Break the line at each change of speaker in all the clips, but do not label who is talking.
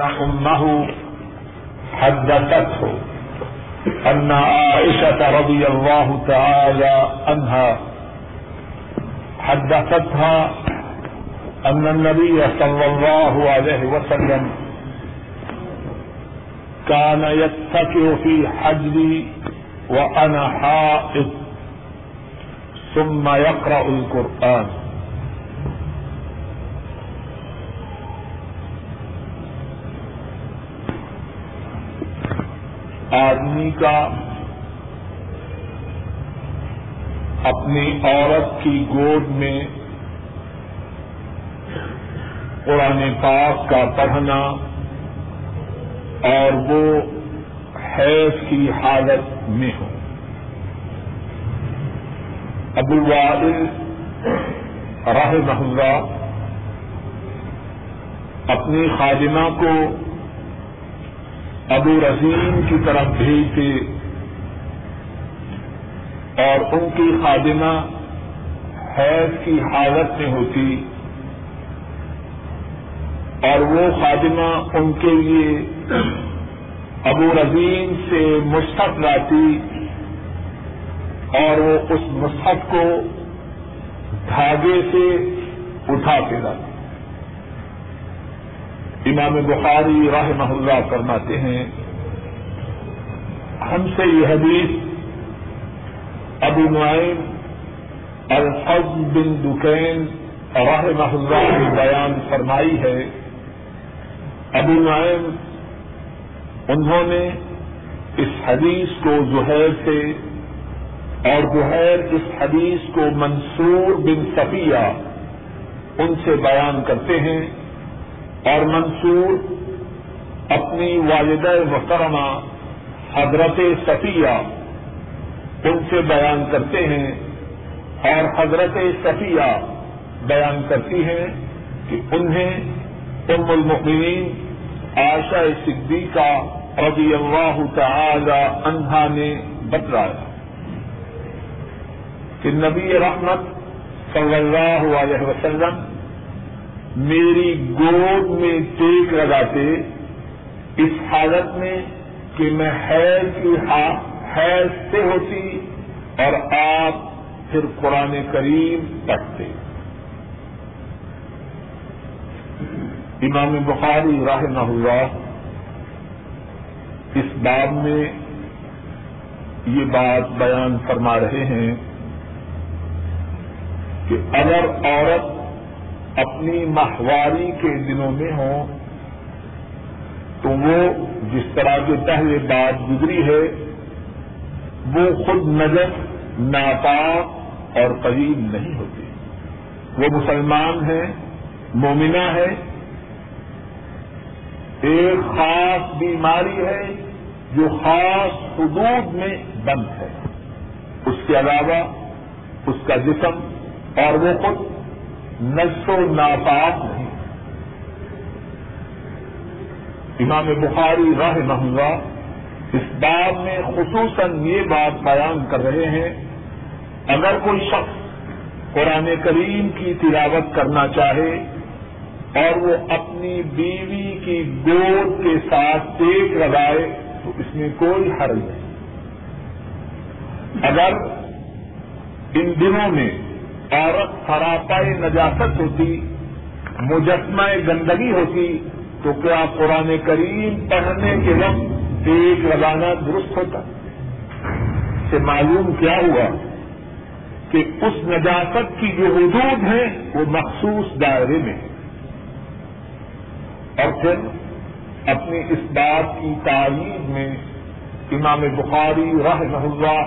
أمه حدثته أن عائشة رضي الله تعالى عنها حدثتها أن النبي صلى الله عليه وسلم كان يتكئ في حجري وأنا حائض ثم يقرأ القرآن. آدمی کا اپنی عورت کی گود میں قرآن پاک کا پڑھنا اور وہ حیض کی حالت میں ہو۔ ابو وادل راہ محلہ اپنی خادمہ کو ابو رضیم کی طرف بھیجتے اور ان کی خادمہ حیض کی حالت میں ہوتی اور وہ خادمہ ان کے لیے ابو رضیم سے مستق لاتی اور وہ اس مستق کو دھاگے سے اٹھا کے لاتی امام بخاری راہ اللہ فرماتے ہیں، ہم سے یہ حدیث ابو نعیم الفظ بن دکین راہ اللہ نے بیان فرمائی ہے۔ ابو نعیم، انہوں نے اس حدیث کو زہیر سے اور زہیر اس حدیث کو منصور بن صفیہ ان سے بیان کرتے ہیں۔ اور منصور اپنی والدہ محترمہ حضرت صفیہ ان سے بیان کرتے ہیں اور حضرت صفیہ بیان کرتی ہیں کہ انہیں ام المؤمنین عائشہ صدیقہ رضی اللہ تعالی عنہا نے بتلایا کہ نبی رحمت صلی اللہ علیہ وسلم میری گود میں ٹیک لگاتے اس حالت میں کہ میں حیض کی حیض سے ہوتی اور آپ پھر قرآن کریم پڑھتے۔ امام بخاری راہ نہ اس باب میں یہ بات بیان فرما رہے ہیں کہ اگر عورت اپنی ماہواری کے دنوں میں ہوں، تو وہ جس طرح کے پہلے بات گزری ہے، وہ خود نظر ناپاک اور قریب نہیں ہوتی۔ وہ مسلمان ہے مومنہ ہے ایک خاص بیماری ہے جو خاص حدود میں بند ہے۔ اس کے علاوہ اس کا جسم اور وہ خود نس و ناپاک نہیں۔ امام بخاری راہ محلہ اس بات میں خصوصاً یہ بات بیان کر رہے ہیں، اگر کوئی شخص قرآن کریم کی تلاوت کرنا چاہے اور وہ اپنی بیوی کی گود کے ساتھ ٹیک لگائے، تو اس میں کوئی حرج نہیں۔ اگر ان دنوں میں عورت سراپائے نجاست ہوتی، مجسمہ گندگی ہوتی، تو کیا قرآن کریم پڑھنے کے وقت ایک لگانا درست ہوتا؟ سے معلوم کیا ہوا کہ اس نجاست کی جو حدود ہیں، وہ مخصوص دائرے میں اور پھر اپنی اس بات کی تعلیم میں امام بخاری راہ اللہ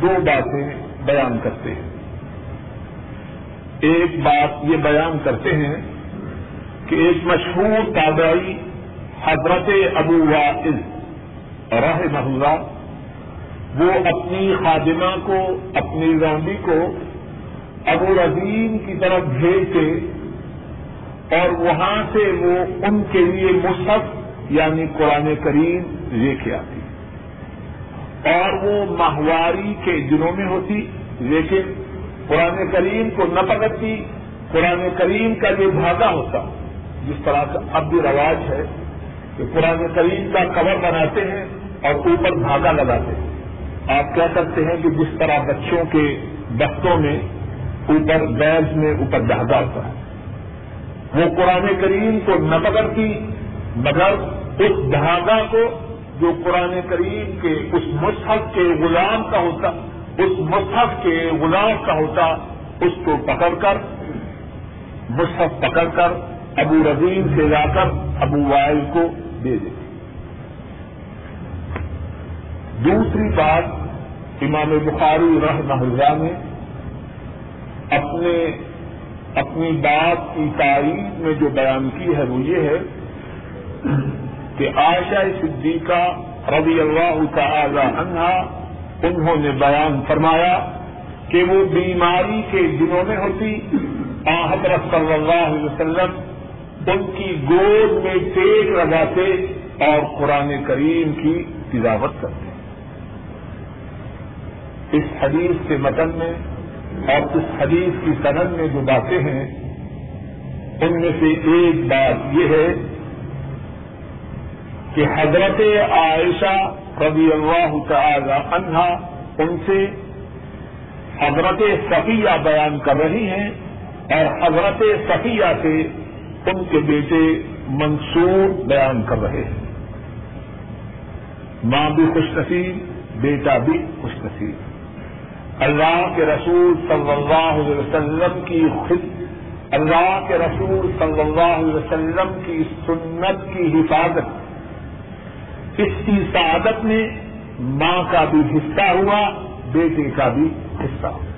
دو باتیں بیان کرتے ہیں۔ ایک بات یہ بیان کرتے ہیں کہ ایک مشہور تابعی حضرت ابو واعظ راہ محلہ وہ اپنی خادمہ کو، اپنی رونڈی کو ابو رضیم کی طرف بھیجتے اور وہاں سے وہ ان کے لیے مصحف یعنی قرآن کریم لے کے آتی۔ اور وہ ماہواری کے دنوں میں ہوتی، لیکن قرآن کریم کو نہ پکڑتی، قرآن کریم کا جو دھاگا ہوتا۔ جس طرح کا اب بھی رواج ہے کہ قرآن کریم کا کور بناتے ہیں اور اوپر دھاگا لگاتے ہیں۔ آپ کہہ سکتے ہیں کہ جس طرح بچوں کے دستوں میں اوپر بیلز میں اوپر دھاگا ہوتا ہے، وہ قرآن کریم کو نہ پکڑتی، مگر اس دھاگا کو جو قرآن کریم کے اس مصحف کے غلام کا ہوتا۔ اس مصحف کے غلام کا ہوتا، اس کو پکڑ کر، مصحف پکڑ کر، ابو رضیم سے جا کر ابو وائل کو دے دیتے دوسری بات، امام بخاری رحمہ اللہ نے اپنے، اپنی بات کی تاریخ میں جو بیان کی ہے وہ یہ ہے کہ عائشہ صدیقہ رضی اللہ تعالی عنہا انہوں نے بیان فرمایا کہ وہ بیماری کے دنوں میں ہوتی۔ حضرت صلی اللہ علیہ وسلم ان کی گود میں ٹیک لگاتے اور قرآن کریم کی تلاوت کرتے۔ اس حدیث کے متن میں اور اس حدیث کی سند میں جو باتیں ہیں، ان میں سے ایک بات یہ ہے کہ حضرت عائشہ رضی اللہ تعالی عنہا ان سے حضرت صفیہ بیان کر رہی ہیں اور حضرت صفیہ سے ان کے بیٹے منصور بیان کر رہے ہیں۔ ماں بھی خوش نصیب، بیٹا بھی خوش نصیب۔ اللہ کے رسول صلی اللہ علیہ وسلم کی خود اللہ کے رسول صلی اللہ علیہ وسلم کی سنت کی حفاظت اس کی سعادت میں ماں کا بھی حصہ ہوا، بیٹے کا بھی حصہ۔ ہوا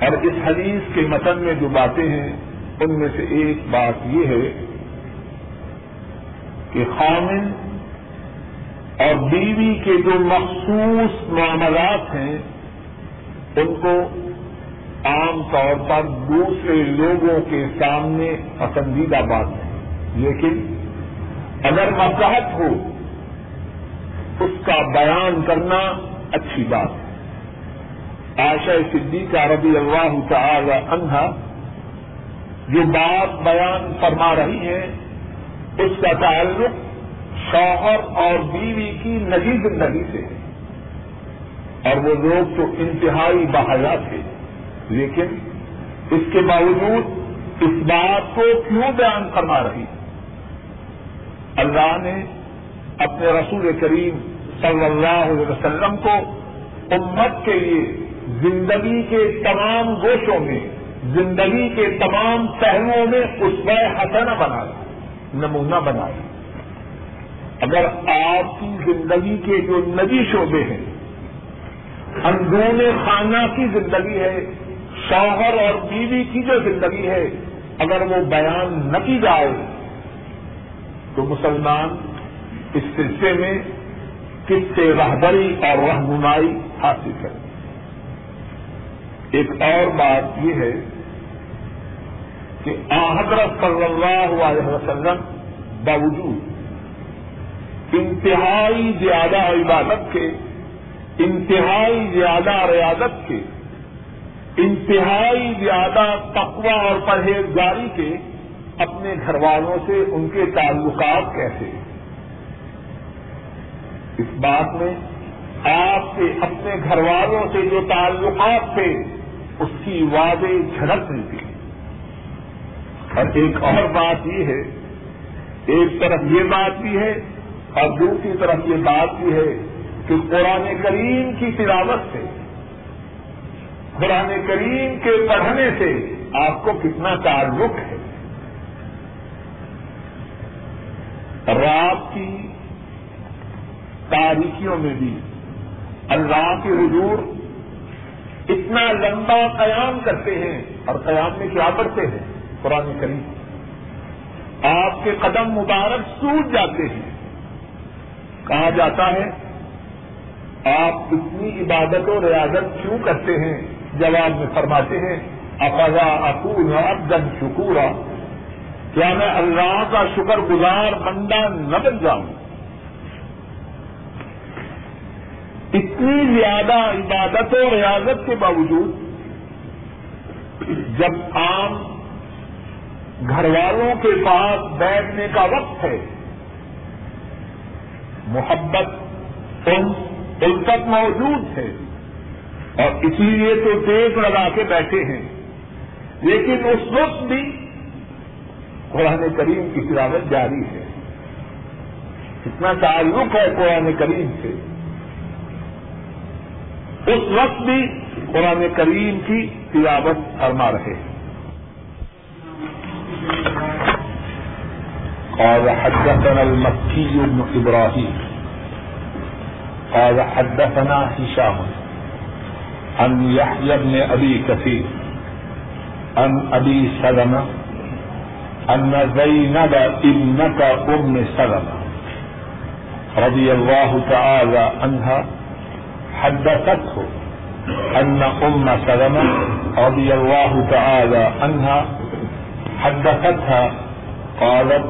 اور اس حدیث کے متن میں جو باتیں ہیں، ان میں سے ایک بات یہ ہے کہ خامن اور بیوی کے جو مخصوص معاملات ہیں، ان کو عام طور پر دوسرے لوگوں کے سامنے پسندیدہ بات ہے۔ لیکن اگر مذہب ہو، اس کا بیان کرنا اچھی بات ہے۔ آشا صدیقہ رضی اللہ تعالی عنہا جو بات بیان فرما رہی ہے اس کا تعلق شوہر اور بیوی کی نجی زندگی سے ہے۔ اور وہ لوگ تو انتہائی بحایا تھے، لیکن اس کے باوجود اس بات کو کیوں بیان کرنا رہی اللہ نے اپنے رسول کریم صلی اللہ علیہ وسلم کو امت کے لیے زندگی کے تمام گوشوں میں، زندگی کے تمام پہلوؤں میں اس میں حسنہ بنایا، نمونہ بنایا۔ اگر آپ کی زندگی کے جو نجی شعبے ہیں، اندرون خانہ کی زندگی ہے، شوہر اور بیوی کی جو زندگی ہے، اگر وہ بیان نہ کی جائے تو مسلمان اس سلسلے میں کس سے رہبری اور رہنمائی حاصل کرے ایک اور بات یہ ہے کہ حضرت صلی اللہ علیہ وسلم باوجود انتہائی زیادہ عبادت کے، انتہائی زیادہ ریاضت کے، انتہائی زیادہ تقوی اور پرہیزگاری کے اپنے گھر والوں سے ان کے تعلقات کیسے اس بات میں آپ کے اپنے گھر والوں سے جو تعلقات تھے، اس کی واضح جھڑک ملتی اور ایک اور بات یہ ہے، ایک طرف یہ بات بھی ہے اور دوسری طرف یہ بات بھی ہے کہ قرآن کریم کی تلاوت سے، قرآن کریم کے پڑھنے سے آپ کو کتنا تعلق ہے؟ رات کی تاریخیوں میں بھی اللہ کے حضور اتنا لمبا قیام کرتے ہیں اور قیام میں کیا کرتے ہیں؟ قرآن کریم۔ آپ کے قدم مبارک سوٹ جاتے ہیں۔ کہا جاتا ہے، آپ اتنی عبادت و ریاضت کیوں کرتے ہیں؟ جواب میں فرماتے ہیں افزا اکول جب شکورا؟ کیا میں اللہ کا شکر گزار بندہ نہ بن جاؤں۔ اتنی زیادہ عبادت و ریاضت کے باوجود جب عام گھر والوں کے پاس بیٹھنے کا وقت ہے، محبت ان تک موجود ہے۔ اور اسی لیے تو ٹیک لگا کے بیٹھے ہیں۔ لیکن اس وقت بھی قرآن کریم کی تلاوت جاری ہے۔ کتنا تعلق ہے قرآن کریم سے۔ اس وقت بھی قرآن کریم کی تلاوت فرما رہے ہیں۔ قال حدثنا المكي بن إبراهيم۔ قال حدثنا هشام۔ عن يحيى بن أبي كثير۔ عن أبي سلمة۔ أن زينب ابنة أم سلمة رضي الله تعالى عنها حدثته أن أم سلمة رضي الله تعالى عنها حدثتها قالت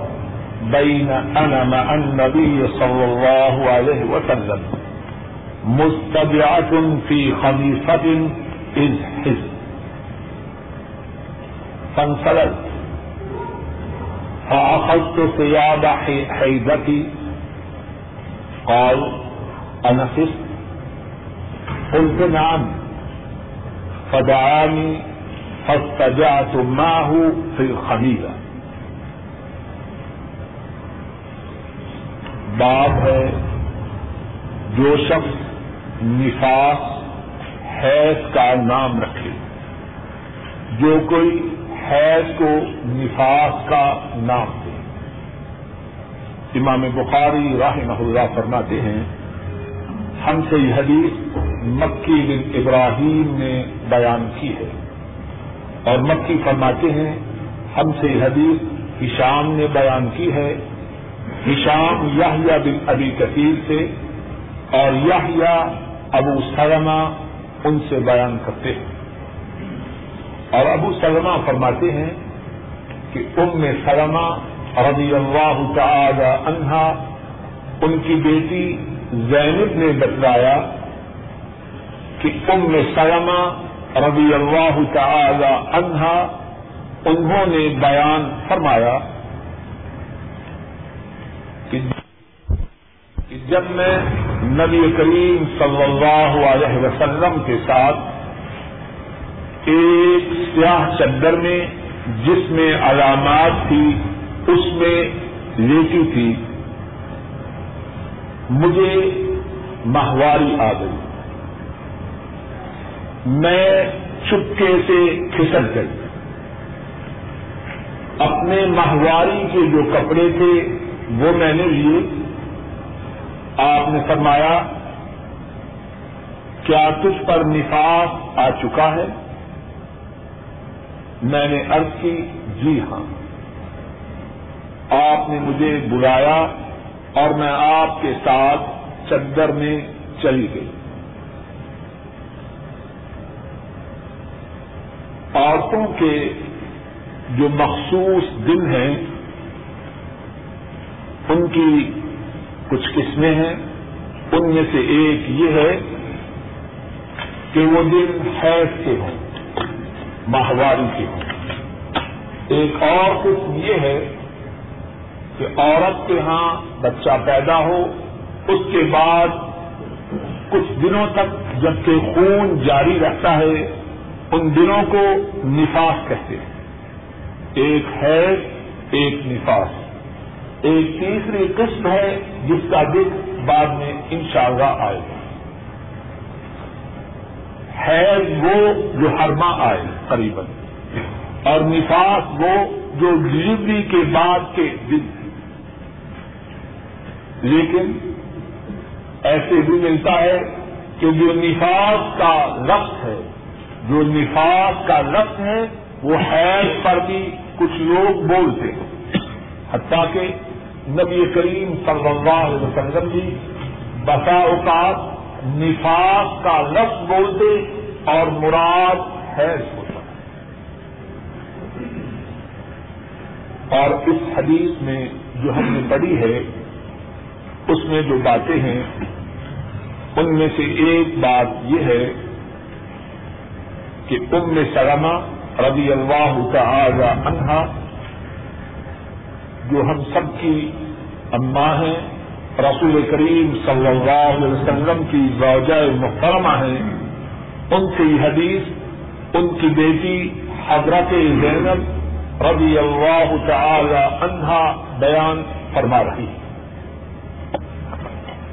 بين أنا مع النبي صلى الله عليه وسلم مستبعة في خميصة إذ حزب فانسلت. فأخذت ثياب حيدتي قال، أنا فست قلت، نعم. فدعاني، فاستجعت معه في الخميلة باب ہے، جو شخص نفاس، حیض کا نام رکھے، جو کوئی حیض کو نفاس کا نام دے۔ امام بخاری راہ اللہ فرماتے ہیں، ہم سے یہ حدیث مکی بن ابراہیم نے بیان کی ہے۔ اور مکی فرماتے ہیں، ہم سے یہ حدیث ہشام نے بیان کی ہے۔ ہشام یاہیا بن ابی کثیر سے اور یاہیا ابو سلمہ ان سے بیان کرتے ہیں۔ اور ابو سلمہ فرماتے ہیں کہ ام سلمہ رضی اللہ تعالی عنہا، ان کی بیٹی زینب نے بتلایا کہ ام سلمہ رضی اللہ تعالی عنہا، انہوں نے بیان فرمایا کہ جب میں نبی کریم صلی اللہ علیہ وسلم کے ساتھ ایک سیاہ چدر میں جس میں علامات تھی، اس میں لیٹی تھی۔ مجھے ماہواری آ گئی۔ میں چپکے سے کھسک گئی۔ اپنے ماہواری کے جو کپڑے تھے، وہ میں نے لیے۔ آپ نے فرمایا، کیا تجھ پر نفاس آ چکا ہے؟ میں نے عرض کی جی ہاں۔ آپ نے مجھے بلایا اور میں آپ کے ساتھ چدر میں چلی گئی۔ عورتوں کے جو مخصوص دن ہیں، ان کی کچھ قسمیں ہیں۔ ان میں سے ایک یہ ہے کہ وہ دن حیض کے ہوں۔ ماہواری کے ہوں ایک اور قسم یہ ہے کہ عورت کے ہاں بچہ پیدا ہو، اس کے بعد کچھ دنوں تک جبکہ خون جاری رہتا ہے، ان دنوں کو نفاس کہتے ہیں۔ ایک حیض ایک نفاس۔ ایک تیسری قسم ہے جس کا دن بعد میں انشاءاللہ آئے گا۔ حیض وہ جو ہر ماہ آئے قریب اور نفاس وہ جو ڈلیوری کے بعد کے دن لیکن ایسے بھی ملتا ہے کہ جو نفاس کا رقص ہے، جو نفاس کا رقص ہے، وہ حیض پر بھی کچھ لوگ بولتے ہیں۔ حتیٰ کہ نبی کریم صلی اللہ علیہ وسلم جی بسا اوقات نفاق کا لفظ بولتے اور مراد حیض ہوتا اور اس حدیث میں جو ہم نے پڑھی ہے، اس میں جو باتیں ہیں، ان میں سے ایک بات یہ ہے کہ ام سلمہ رضی اللہ تعالی عنہا، جو ہم سب کی اماں ہیں رسول کریم صلی اللہ علیہ وسلم کی زوجہ محترمہ ہیں۔ ان سے یہ حدیث، ان کی بیٹی حضرت زینب رضی اللہ تعالی عنہا بیان فرما رہی ہے۔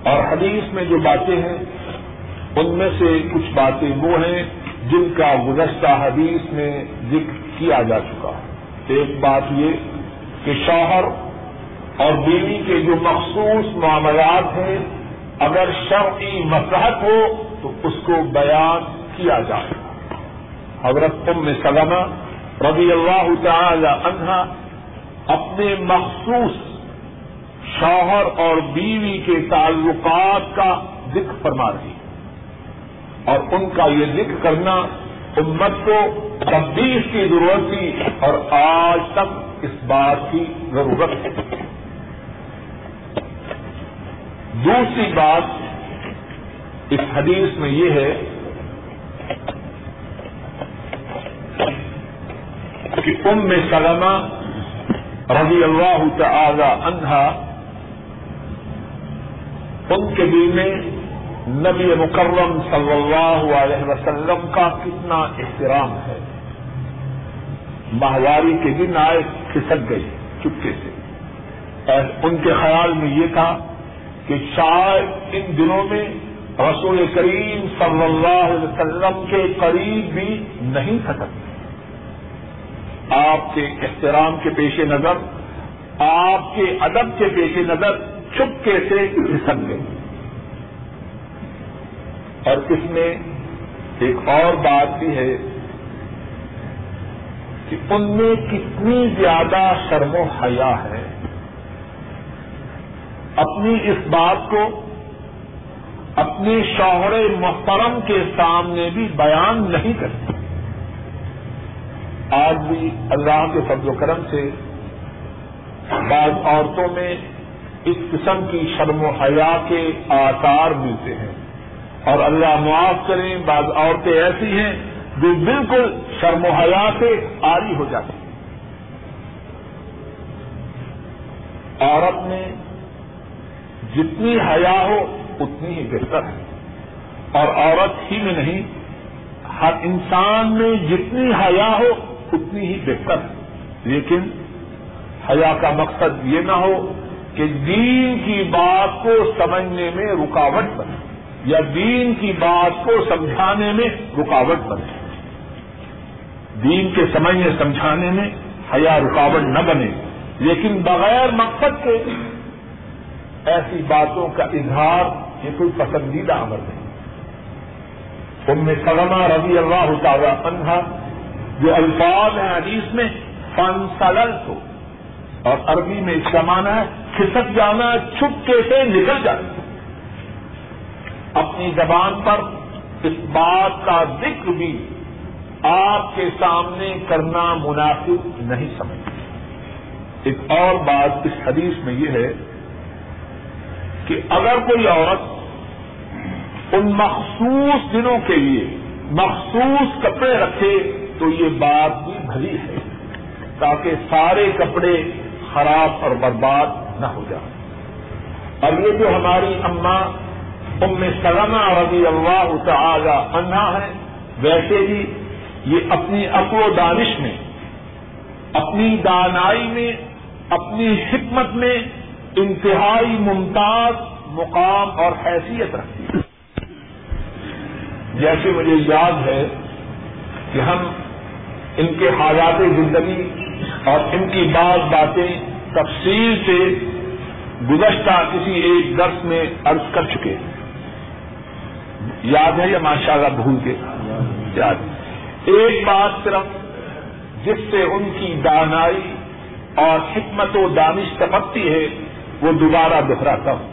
اور حدیث میں جو باتیں ہیں، ان میں سے کچھ باتیں وہ ہیں جن کا گزشتہ حدیث میں ذکر کیا جا چکا۔ ایک بات یہ کہ شوہر اور بیوی کے جو مخصوص معاملات ہیں، اگر شرعی مسحت ہو، تو اس کو بیان کیا جائے۔ حضرت ام سلمہ رضی اللہ تعالی عنہا اپنے مخصوص شوہر اور بیوی کے تعلقات کا ذکر فرما رہی اور ان کا یہ ذکر کرنا امت کو تبدیل کی ضرورت تھی اور آج تک اس بات کی ضرورت ہے۔ دوسری بات اس حدیث میں یہ ہے کہ ام سلمہ رضی اللہ تعالی عنہا ان کے دل میں نبی مکرم صلی اللہ علیہ وسلم کا کتنا احترام ہے۔ ماہواری کے دن آئے کھسک گئی چپکے سے۔ ان کے خیال میں یہ تھا کہ شاید ان دنوں میں رسول کریم صلی اللہ علیہ وسلم کے قریب بھی نہیں سکتے۔ آپ کے احترام کے پیش نظر، آپ کے ادب کے پیش نظر چپکے سے کھسک گئی اور اس میں ایک اور بات بھی ہے کہ ان میں کتنی زیادہ شرم و حیا ہے۔ اپنی اس بات کو اپنے شوہر محترم کے سامنے بھی بیان نہیں کرتی آج بھی اللہ کے فضل و کرم سے بعض عورتوں میں اس قسم کی شرم و حیا کے آثار ملتے ہیں۔ اور اللہ معاف کریں، بعض عورتیں ایسی ہیں جو بالکل شرم و حیا سے آری ہو جاتی ہیں۔ عورت میں جتنی حیا ہو اتنی ہی بہتر ہے۔ اور عورت ہی میں نہیں، ہر انسان میں جتنی حیا ہو اتنی ہی بہتر ہے۔ لیکن حیا کا مقصد یہ نہ ہو کہ دین کی بات کو سمجھنے میں رکاوٹ بنے یا دین کی بات کو سمجھانے میں رکاوٹ بنے۔ دین کے سمجھنے سمجھانے میں حیا رکاوٹ نہ بنے۔ لیکن بغیر مقصد کے ایسی باتوں کا اظہار یہ کوئی پسندیدہ عمل نہیں۔ ان میں سلمہ رضی اللہ تعالی عنہ جو الفاظ ہیں حدیث میں فن سلل کو اور عربی میں اس کا مانا ہے، کھسک جانا، چھپکے سے نکل جانا۔ اپنی زبان پر اس بات کا ذکر بھی آپ کے سامنے کرنا مناسب نہیں سمجھتے۔ ایک اور بات اس حدیث میں یہ ہے کہ اگر کوئی عورت ان مخصوص دنوں کے لیے مخصوص کپڑے رکھے تو یہ بات بھی بھلی ہے، تاکہ سارے کپڑے خراب اور برباد نہ ہو جائیں۔ اور یہ جو ہماری اماں ام سلمہ رضی اللہ تعالی عنہ ہے ویسے بھی یہ اپنی عقل و دانش میں، اپنی دانائی میں، اپنی حکمت میں انتہائی ممتاز مقام اور حیثیت رکھتی ہے۔ جیسے مجھے یاد ہے کہ ہم ان کے حالات زندگی اور ان کی بعض باتیں تفصیل سے گزشتہ کسی ایک درس میں عرض کر چکے یاد ہے یا ماشاء اللہ بھول کے؟ یاد۔ ایک بات صرف جس سے ان کی دانائی اور حکمت و دانش ٹپکتی ہے وہ دوبارہ دہراتا ہوں۔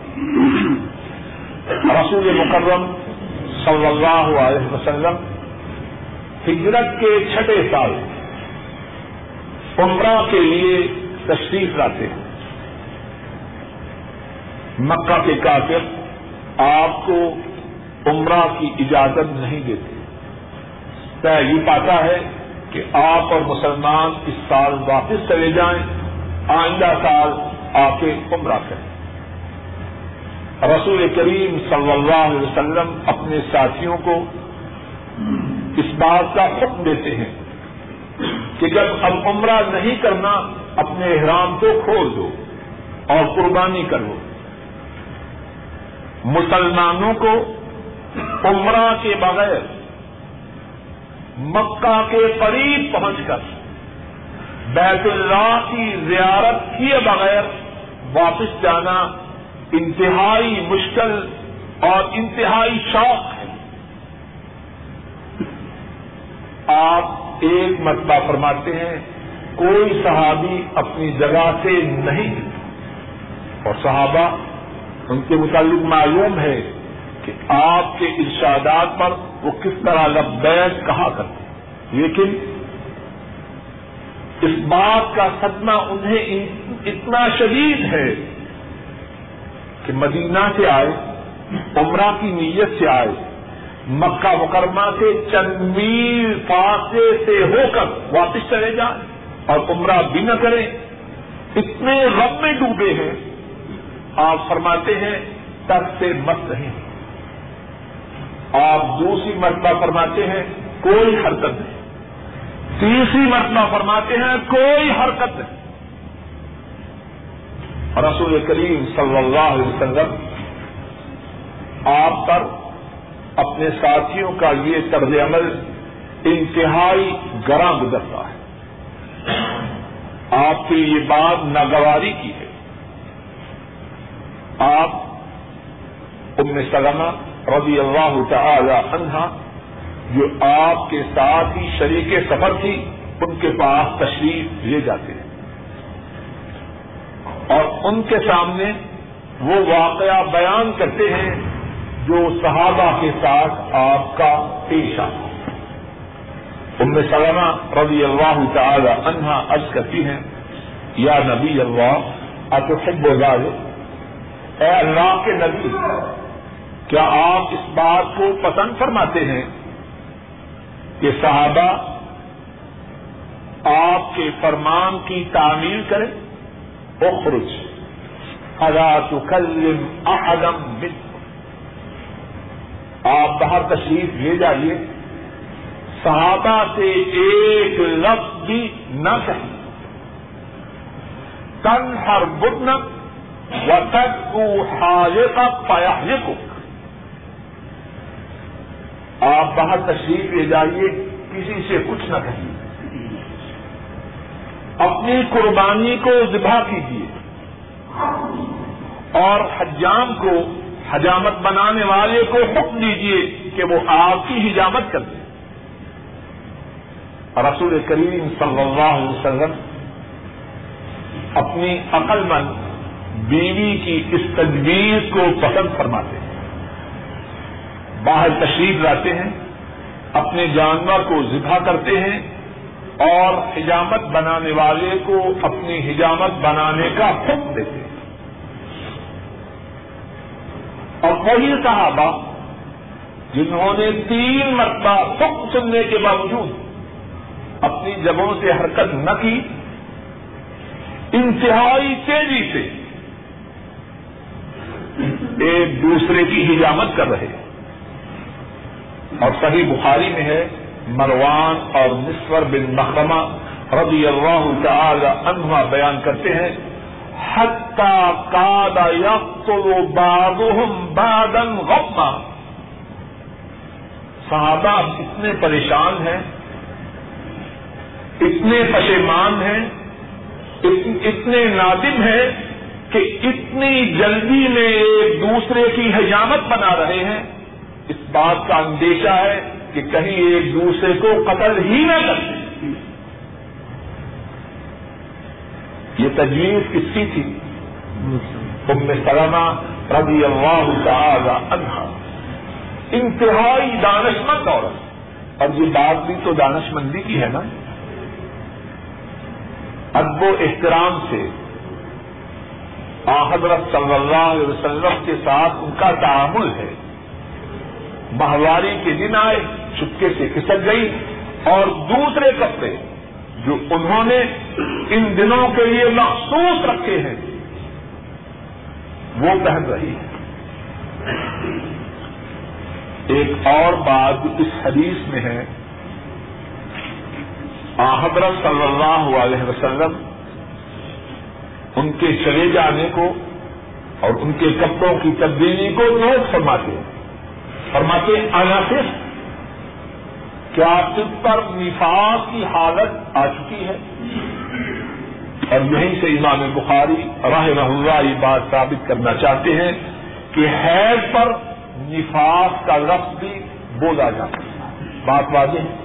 رسول مکرم صلی اللہ علیہ وسلم ہجرت کے چھٹے سال عمرہ کے لیے تشریف لاتے ہیں۔ مکہ کے کافر آپ کو عمرہ کی اجازت نہیں دیتے۔ طے یہ پاتا ہے کہ آپ اور مسلمان اس سال واپس چلے جائیں۔ آئندہ سال آ کے عمرہ کریں۔ رسول کریم صلی اللہ علیہ وسلم اپنے ساتھیوں کو اس بات کا حکم دیتے ہیں کہ جب اب عمرہ نہیں کرنا، اپنے احرام کو کھول دو اور قربانی کرو۔ مسلمانوں کو عمرہ کے بغیر مکہ کے قریب پہنچ کر بیت اللہ کی زیارت کیے بغیر واپس جانا انتہائی مشکل اور انتہائی شوق ہے۔ آپ ایک مرتبہ فرماتے ہیں، کوئی صحابی اپنی جگہ سے نہیں اور صحابہ ان کے متعلق معلوم ہے کہ آپ کے ارشادات پر وہ کس طرح لبیک کہا کرتے لیکن اس بات کا صدمہ انہیں اتنا شدید ہے کہ مدینہ سے آئے، عمرہ کی نیت سے آئے، مکہ مکرمہ سے چند میل فاصلے سے ہو کر واپس چلے جائیں اور عمرہ بھی نہ کریں۔ اتنے غم میں ڈوبے ہیں۔ آپ فرماتے ہیں تک سے مت نہیں آپ دوسری مرتبہ فرماتے ہیں، کوئی حرکت نہیں۔ تیسری مرتبہ فرماتے ہیں، کوئی حرکت نہیں۔ رسول کریم صلی اللہ علیہ وسلم آپ پر اپنے ساتھیوں کا یہ طرز عمل انتہائی گراں گزرتا ہے۔ آپ کی یہ بات ناگواری کی ہے۔ آپ ام سلمہ رضی اللہ تعالی عنہا جو آپ کے ساتھ ہی شریک سفر تھی، ان کے پاس تشریف لے جاتے ہیں۔ اور ان کے سامنے وہ واقعہ بیان کرتے ہیں جو صحابہ کے ساتھ آپ کا پیش آتا ام سلمہ رضی اللہ تعالی عنہا عرض کرتی ہیں، یا نبی اللہ، اتحب ذال اے اللہ کے نبی، کیا آپ اس بات کو پسند فرماتے ہیں کہ صحابہ آپ کے فرمان کی تعمیل کریں۔ اخرج۔ ادا تکلم احدم بن آپ باہر تشریف لے جائیے۔ صحابہ سے ایک لفظ بھی نہ کہیں۔ تن ہر بدن و تک کو حاجے کا کو آپ باہر تشریف لے جائیے، کسی سے کچھ نہ کہیے۔ اپنی قربانی کو ذبح کیجیے۔ اور حجام کو، حجامت بنانے والے کو حکم دیجیے کہ وہ آپ کی حجامت کر دیں رسول کریم صلی اللہ علیہ وسلم اپنی عقل مند بیوی کی اس تجویز کو پسند فرماتے ہیں۔ باہر تشریف لاتے ہیں، اپنے جانور کو ذبح کرتے ہیں اور حجامت بنانے والے کو اپنی حجامت بنانے کا حکم دیتے ہیں۔ اور وہی صحابہ جنہوں نے تین مرتبہ حکم سننے کے باوجود اپنی جگہوں سے حرکت نہ کی، انتہائی تیزی سے ایک دوسرے کی حجامت کر رہے۔ ہیں اور صحیح بخاری میں ہے، مروان اور مصور بن محرمہ رضی اللہ تعالی عنہ بیان کرتے ہیں حتى قاد يقتل بعضهم غما صحابہ اتنے پریشان ہیں، اتنے پشیمان ہیں، اتنے نادم ہیں کہ اتنی جلدی میں ایک دوسرے کی حجامت بنا رہے ہیں۔ بات کا اندیشہ ہے کہ کہیں ایک دوسرے کو قتل ہی نہ کر یہ تجویز کس کی تھی؟ ام سلمہ رضی اللہ تعالی عنہا۔ انتہائی دانشمند عورت۔ اور یہ بات بھی تو دانش مندی کی ہے نا۔ ادب و احترام سے حضرت صلی اللہ علیہ وسلم کے ساتھ ان کا تعامل ہے۔ ماہواری کے دن آئے، چپکے سے کھسک گئی اور دوسرے کپڑے جو انہوں نے ان دنوں کے لیے مخصوص رکھے ہیں، وہ پہن رہی ہے ایک اور بات اس حدیث میں ہے حضرت صلی اللہ علیہ وسلم ان کے چلے جانے کو اور ان کے کپڑوں کی تبدیلی کو نوٹ فرماتے ہیں۔ فرماتے عناصر کیا تم پر نفاق کی حالت آ چکی ہے؟ اور یہیں سے امام بخاری راہ اللہ یہ بات ثابت کرنا چاہتے ہیں کہ حیض پر نفاق کا لفظ بھی بولا جا سکتا ہے۔ بات واضح ہے؟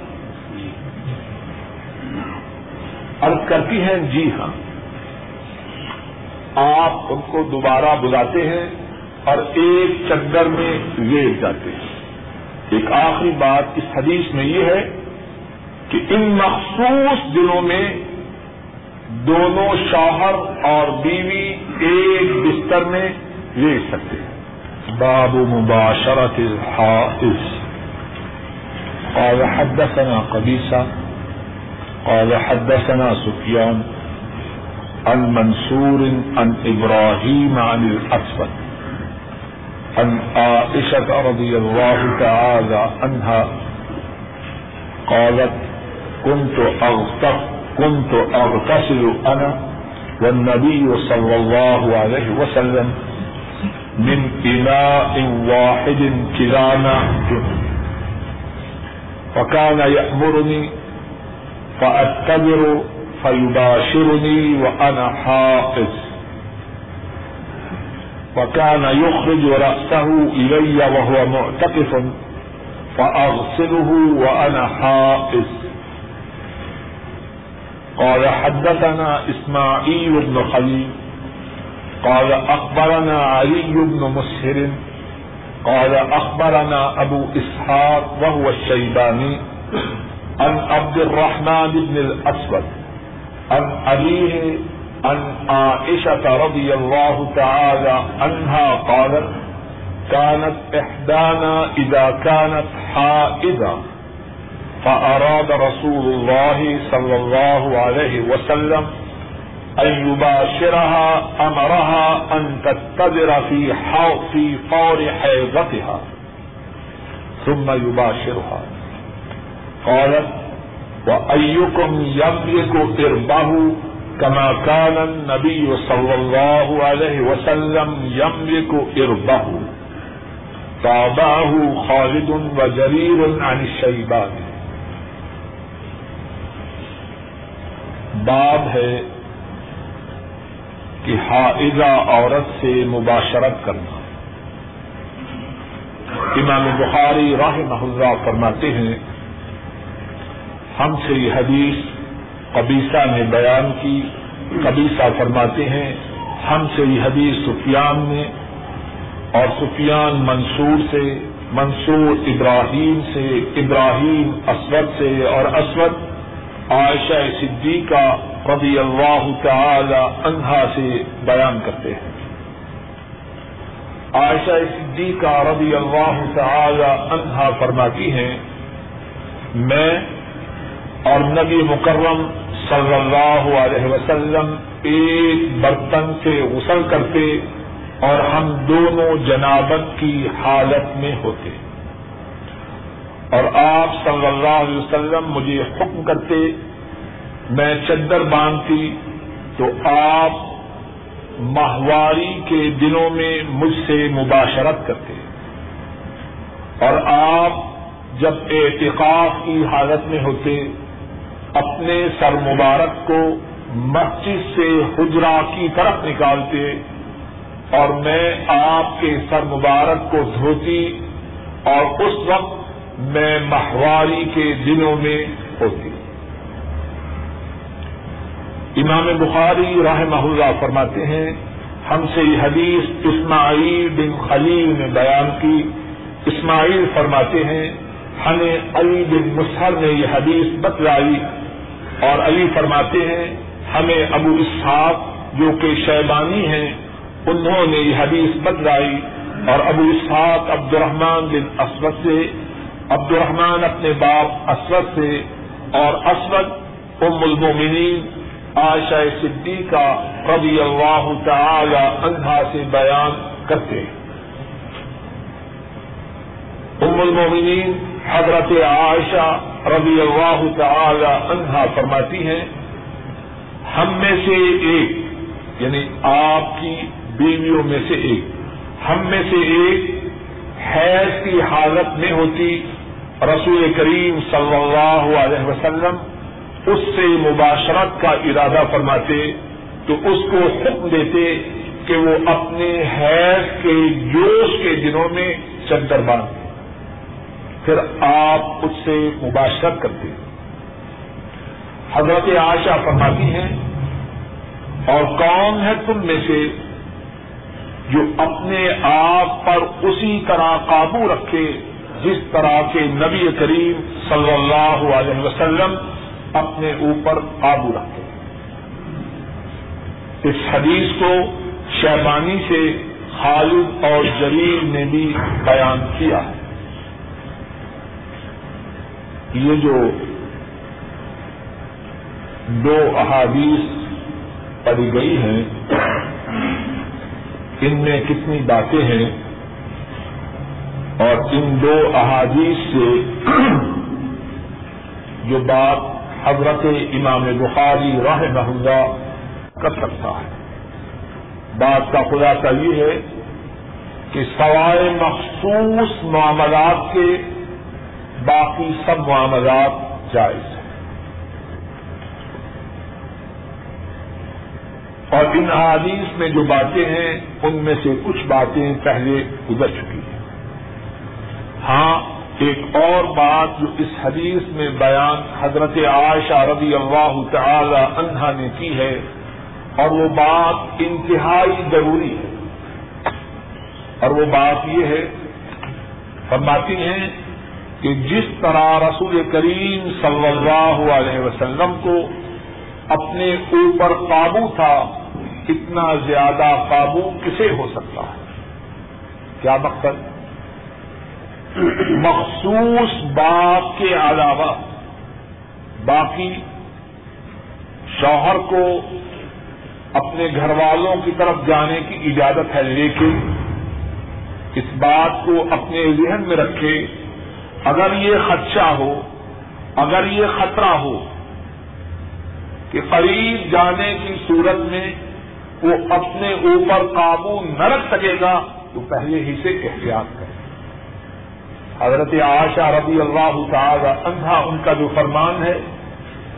عرض کرتی ہیں جی ہاں۔ آپ ان کو دوبارہ بلاتے ہیں۔ اور ایک چکر میں لیٹ جاتے ہیں۔ ایک آخری بات اس حدیث میں یہ ہے کہ ان مخصوص دنوں میں دونوں شوہر اور بیوی ایک بستر میں لیٹ سکتے ہیں۔ باب مباشرت الحائز قال حدثنا قبیصہ، قال حدثنا سفيان عن منصور، عن إبراهيم عن الأسود عن عائشة رضي الله تعالى عنها قالت، كنت أغتف كنت أغتسل أنا والنبي صلى الله عليه وسلم من إناء واحد كلانا فكان يأمرني فأتبر فيباشرني وأنا حائز وكان يخرج رأسه إلي وهو معتقف فأغسله وأنا حائز قال حدثنا إسماعيل بن خليل قال أخبرنا علي بن مسهر قال أخبرنا أبو إسحاق وهو الشيباني عن عبد الرحمن بن الأسود عن أبيه عن عائشة رضي الله تعالى عنها قالت، كانت إحدانا إذا كانت حائضة، فأراد رسول الله صلى الله عليه وسلم أن يباشرها، أمرها أن تتبر في في فور حيضتها، ثم يباشرها. قالت، وأيكم يملك إربه كما كان النبي صلى الله عليه وسلم يملك إربه. تابعه خالد وجرير عن الشيبان. باب ہے کہ حائضہ عورت سے مباشرت کرنا. امام بخاری راہ محلہ فرماتے ہیں، ہم سے یہ حدیث قبیصہ نے بیان کی، قبیصہ فرماتے ہیں، ہم سے یہ حدیث سفیان نے اور سفیان منصور سے، منصور ابراہیم سے، ابراہیم اسود سے اور اسود عائشہ صدیقہ رضی اللہ تعالی عنہا سے بیان کرتے ہیں۔ عائشہ صدیقہ رضی اللہ تعالی عنہا فرماتی ہیں، میں اور نبی مکرم صلی اللہ علیہ وسلم ایک برتن سے غسل کرتے اور ہم دونوں جنابت کی حالت میں ہوتے۔ اور آپ صلی اللہ علیہ وسلم مجھے حکم کرتے، میں چدر باندھتی تو آپ ماہواری کے دنوں میں مجھ سے مباشرت کرتے۔ اور آپ جب اعتقاف کی حالت میں ہوتے اپنے سر مبارک کو مسجد سے حجرا کی طرف نکالتے اور میں آپ کے سر مبارک کو دھوتی اور اس وقت میں ماہواری کے دنوں میں ہوتی۔ امام بخاری راہ محلہ فرماتے ہیں، ہم سے یہ حدیث اسماعیل بن خلیل نے بیان کی۔ اسماعیل فرماتے ہیں، ہمیں علی بن مسہر نے یہ حدیث بتلائی۔ اور علی فرماتے ہیں، ہمیں ابو اسحاق جو کہ شیبانی ہیں، انہوں نے یہ حدیث بتلائی اور ابو اسحاق عبد الرحمان بن اسود سے عبد الرحمان اپنے باپ اسود سے اور اسود ام المومنین عائشہ صدیقہ رضی اللہ تعالی عنہا سے بیان کرتے ام المومنین حضرت عائشہ رضی اللہ تعالی عنہا فرماتی ہیں، ہم میں سے ایک یعنی آپ کی بیویوں میں سے ایک، ہم میں سے ایک حیض کی حالت میں ہوتی، رسول کریم صلی اللہ علیہ وسلم اس سے مباشرت کا ارادہ فرماتے، تو اس کو حکم دیتے کہ وہ اپنے حیض کے جوش کے دنوں میں چندر باندھتے پھر آپ اس سے مباشرت کرتے حضرت عائشہ فرماتی ہیں، اور کون ہے تم میں سے جو اپنے آپ پر اسی طرح قابو رکھے جس طرح کے نبی کریم صلی اللہ علیہ وسلم اپنے اوپر قابو رکھے اس حدیث کو شیبانی سے خالد اور جلیل نے بھی بیان کیا ہے۔ یہ جو دو احادیث پڑھی گئی ہیں، ان میں کتنی باتیں ہیں اور ان دو احادیث سے جو بات حضرت امام بخاری راہ محمدہ کر سکتا ہے۔ بات کا خلاصہ یہ ہے کہ سوائے مخصوص معاملات کے باقی سب معاملات جائز ہیں۔ اور ان احادیث میں جو باتیں ہیں، ان میں سے کچھ باتیں پہلے گزر چکی ہیں۔ ہاں ایک اور بات جو اس حدیث میں بیان حضرت عائشہ رضی اللہ تعالی عنہا نے کی ہے، اور وہ بات انتہائی ضروری ہے۔ اور وہ بات یہ ہے، فرماتی ہیں کہ جس طرح رسول کریم صلی اللہ علیہ وسلم کو اپنے اوپر قابو تھا، اتنا زیادہ قابو کسے ہو سکتا ہے؟ کیا مقصد؟ مخصوص بات کے علاوہ باقی شوہر کو اپنے گھر والوں کی طرف جانے کی اجازت ہے، لیکن اس بات کو اپنے ذہن میں رکھے اگر یہ خدشہ ہو، اگر یہ خطرہ ہو کہ قریب جانے کی صورت میں وہ اپنے اوپر قابو نہ رکھ سکے گا، تو پہلے ہی سے احتیاط کرے حضرت عائشہ رضی اللہ تعالی عنہا، ان کا جو فرمان ہے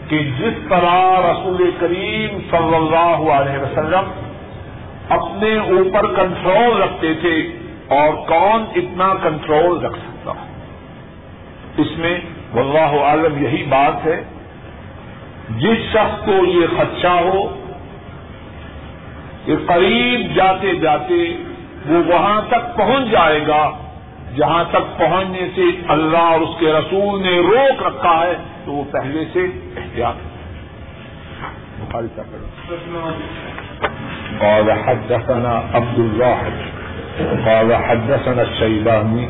کہ جس طرح رسول کریم صلی اللہ علیہ وسلم اپنے اوپر کنٹرول رکھتے تھے اور کون اتنا کنٹرول رکھ سکتا اس میں واللہ عالم یہی بات ہے، جس شخص کو یہ خدشہ ہو کہ قریب جاتے جاتے وہ وہاں تک پہنچ جائے گا، جہاں تک پہنچنے سے اللہ اور اس کے رسول نے روک رکھا ہے، تو وہ پہلے سے احتیاط قال حدثنا عبد الله قال حدثنا الشيباني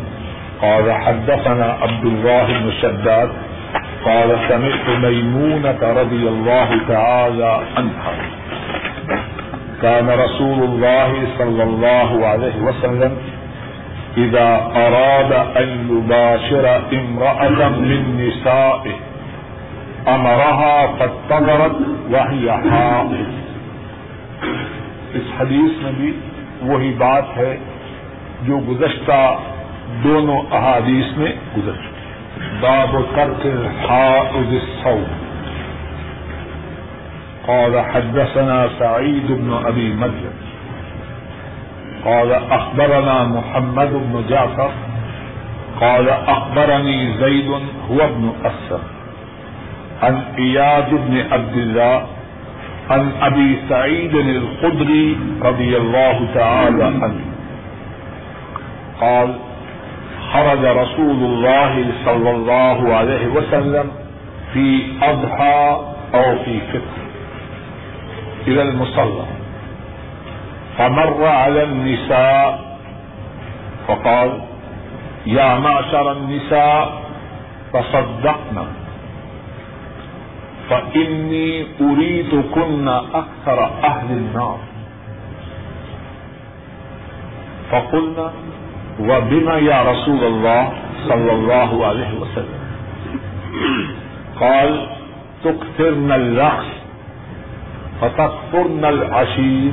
قال حدثنا عبد الله بن شداد قال سمعت ميمونة رضي الله تعالى عنها. كان رسول الله صلى الله عليه وسلم إذا أراد أن يباشر امرأة من نسائه، أمرها فاتغرت وهي حائض. اس حدیث میں بھی وہی بات ہے جو گزشتہ دونوں احادیث میں گزر چکی باب ترک الحائض الصوم۔ قال حدثنا سعيد بن ابي مريم قال اخبرنا محمد بن جعفر۔ قال اخبرني زيد هو ابن اسر عن اياد بن عبد الله عن ابي سعيد الخدري رضي الله تعالى عنه قال خرج رسول الله صلى الله عليه وسلم في أضحى أو في فطر إلى المصلى. فمر على النساء فقال يا معشر النساء تصدقنا فإني أريد كن أكثر أهل النار. فقلنا وبما يا رسول الله صلى الله عليه وسلم. قال تكثرن الرقص فتكفرن العشير.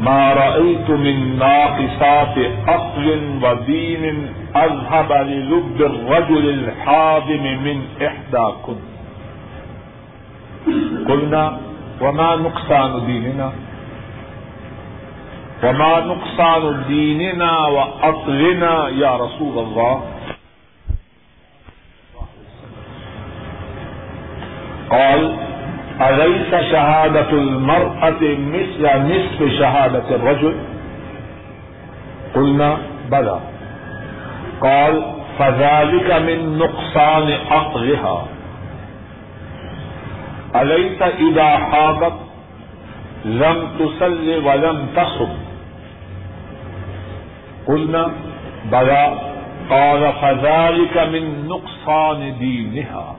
ما رأيت من ناقصات عقل ودين أذهب للب الرجل الحاضم من إحداكن. قلنا، وما نقصان ديننا؟ وما نقصان ديننا وعقلنا يا رسول الله قال، أليس شهادة المرأة مثل نصف شهادة الرجل؟ قلنا، بلى. قال، فذلك من نقصان عقلها أليس إذا حاضت؟ لم تسل ولم تصب قلنا، بلى، قال، فذلك من نقصان دينها.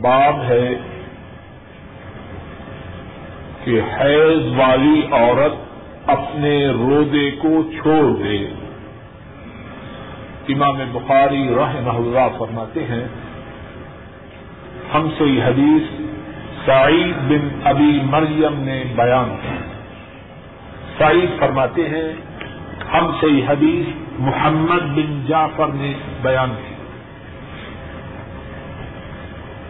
باب ہے کہ حیض والی عورت اپنے رودے کو چھوڑ دے۔ امام بخاری رحمہ اللہ فرماتے ہیں، ہم سے یہ حدیث سعید بن ابی مریم نے بیان کی۔ سعید فرماتے ہیں، ہم سے یہ حدیث محمد بن جعفر نے بیان کی۔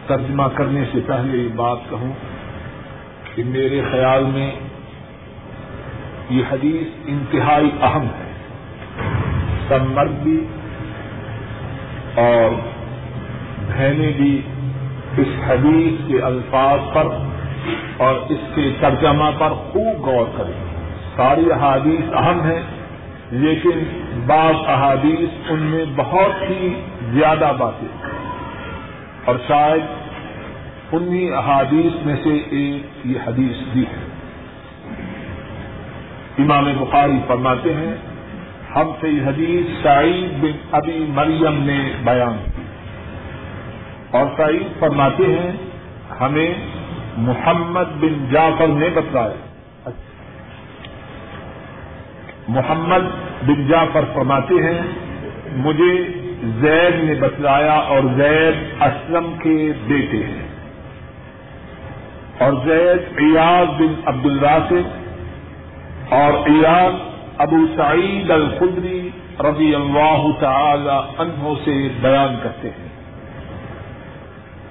ترجمہ کرنے سے پہلے یہ بات کہوں کہ میرے خیال میں یہ حدیث انتہائی اہم ہے۔ سب بھی اور بہنیں بھی اس حدیث کے الفاظ پر اور اس کے ترجمہ پر خوب غور کریں۔ ساری احادیث اہم ہیں، لیکن بعض احادیث ان میں بہت ہی زیادہ باتیں اور شاید انہی احادیث میں سے ایک یہ حدیث بھی ہے۔ امام بخاری فرماتے ہیں، ہم سے یہ حدیث سعید بن ابی مریم نے بیان کی۔ اور سعید فرماتے ہیں، ہمیں محمد بن جعفر نے بتایا اچھا۔ محمد بن جعفر فرماتے ہیں، مجھے زید نے بتلایا اور زید اسلم کے بیٹے ہیں۔ اور زید ایاز بن عبد الراسد اور ایاز ابو سعید الخدری رضی اللہ تعالی عنہ سے بیان کرتے ہیں۔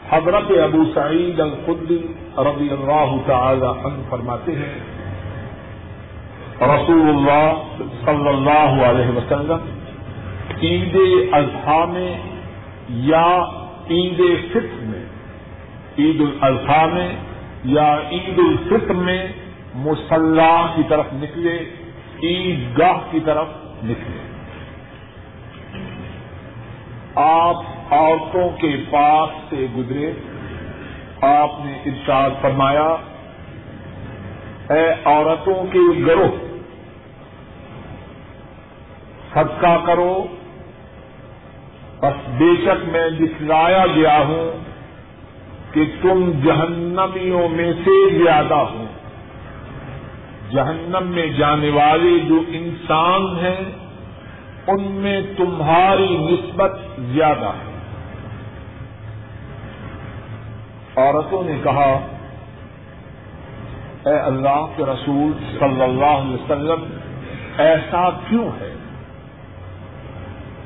حضرت ابو سعید الخدری رضی اللہ تعالی عنہ فرماتے ہیں رسول اللہ صلی اللہ علیہ وسلم عید الاضحیٰ میں یا عید فطر میں، عید الاضحیٰ میں یا عید الفطر میں مسلح کی طرف نکلے عید گاہ کی طرف نکلے۔ آپ عورتوں کے پاس سے گزرے، آپ نے ارشاد فرمایا، اے عورتوں کے گروہ صدقہ کرو۔ بس بے شک میں دکھلایا گیا ہوں کہ تم جہنمیوں میں سے زیادہ ہو۔ جہنم میں جانے والے جو انسان ہیں، ان میں تمہاری نسبت زیادہ ہے۔ عورتوں نے کہا، اے اللہ کے رسول صلی اللہ علیہ وسلم، ایسا کیوں ہے؟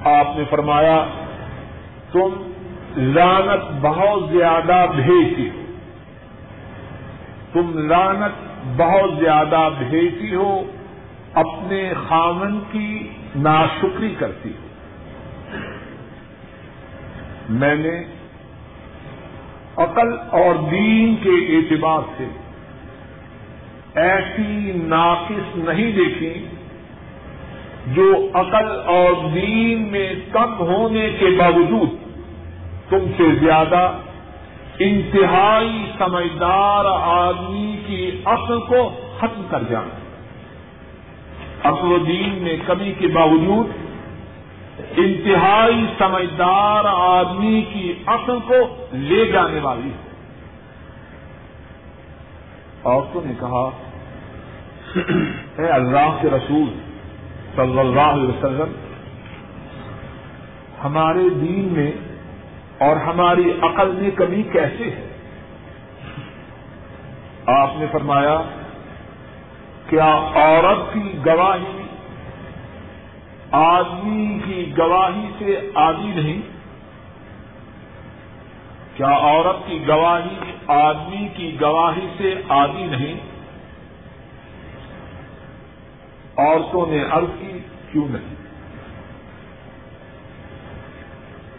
آپ نے فرمایا، تم لانت بہت زیادہ بھیجتی ہو۔ تم لانت بہت زیادہ بھیجتی ہو، اپنے خامن کی ناشکری کرتی ہو۔ میں نے عقل اور دین کے اعتبار سے ایسی ناقص نہیں دیکھی جو عقل اور دین میں کم ہونے کے باوجود تم سے زیادہ انتہائی سمجھدار آدمی کی عقل کو ختم کر جانا۔ عقل و دین میں کمی کے باوجود انتہائی سمجھدار آدمی کی عقل کو لے جانے والی۔ ہے عورتوں نے کہا، اے اللہ کے رسول صلی اللہ علیہ وسلم، ہمارے دین میں اور ہماری عقل میں کمی کیسے ہے؟ آپ نے فرمایا، کیا عورت کی گواہی آدمی کی گواہی سے آدھی نہیں؟ کیا عورت کی گواہی آدمی کی گواہی سے آدھی نہیں؟ عورتوں نے عرض کی، کیوں نہیں؟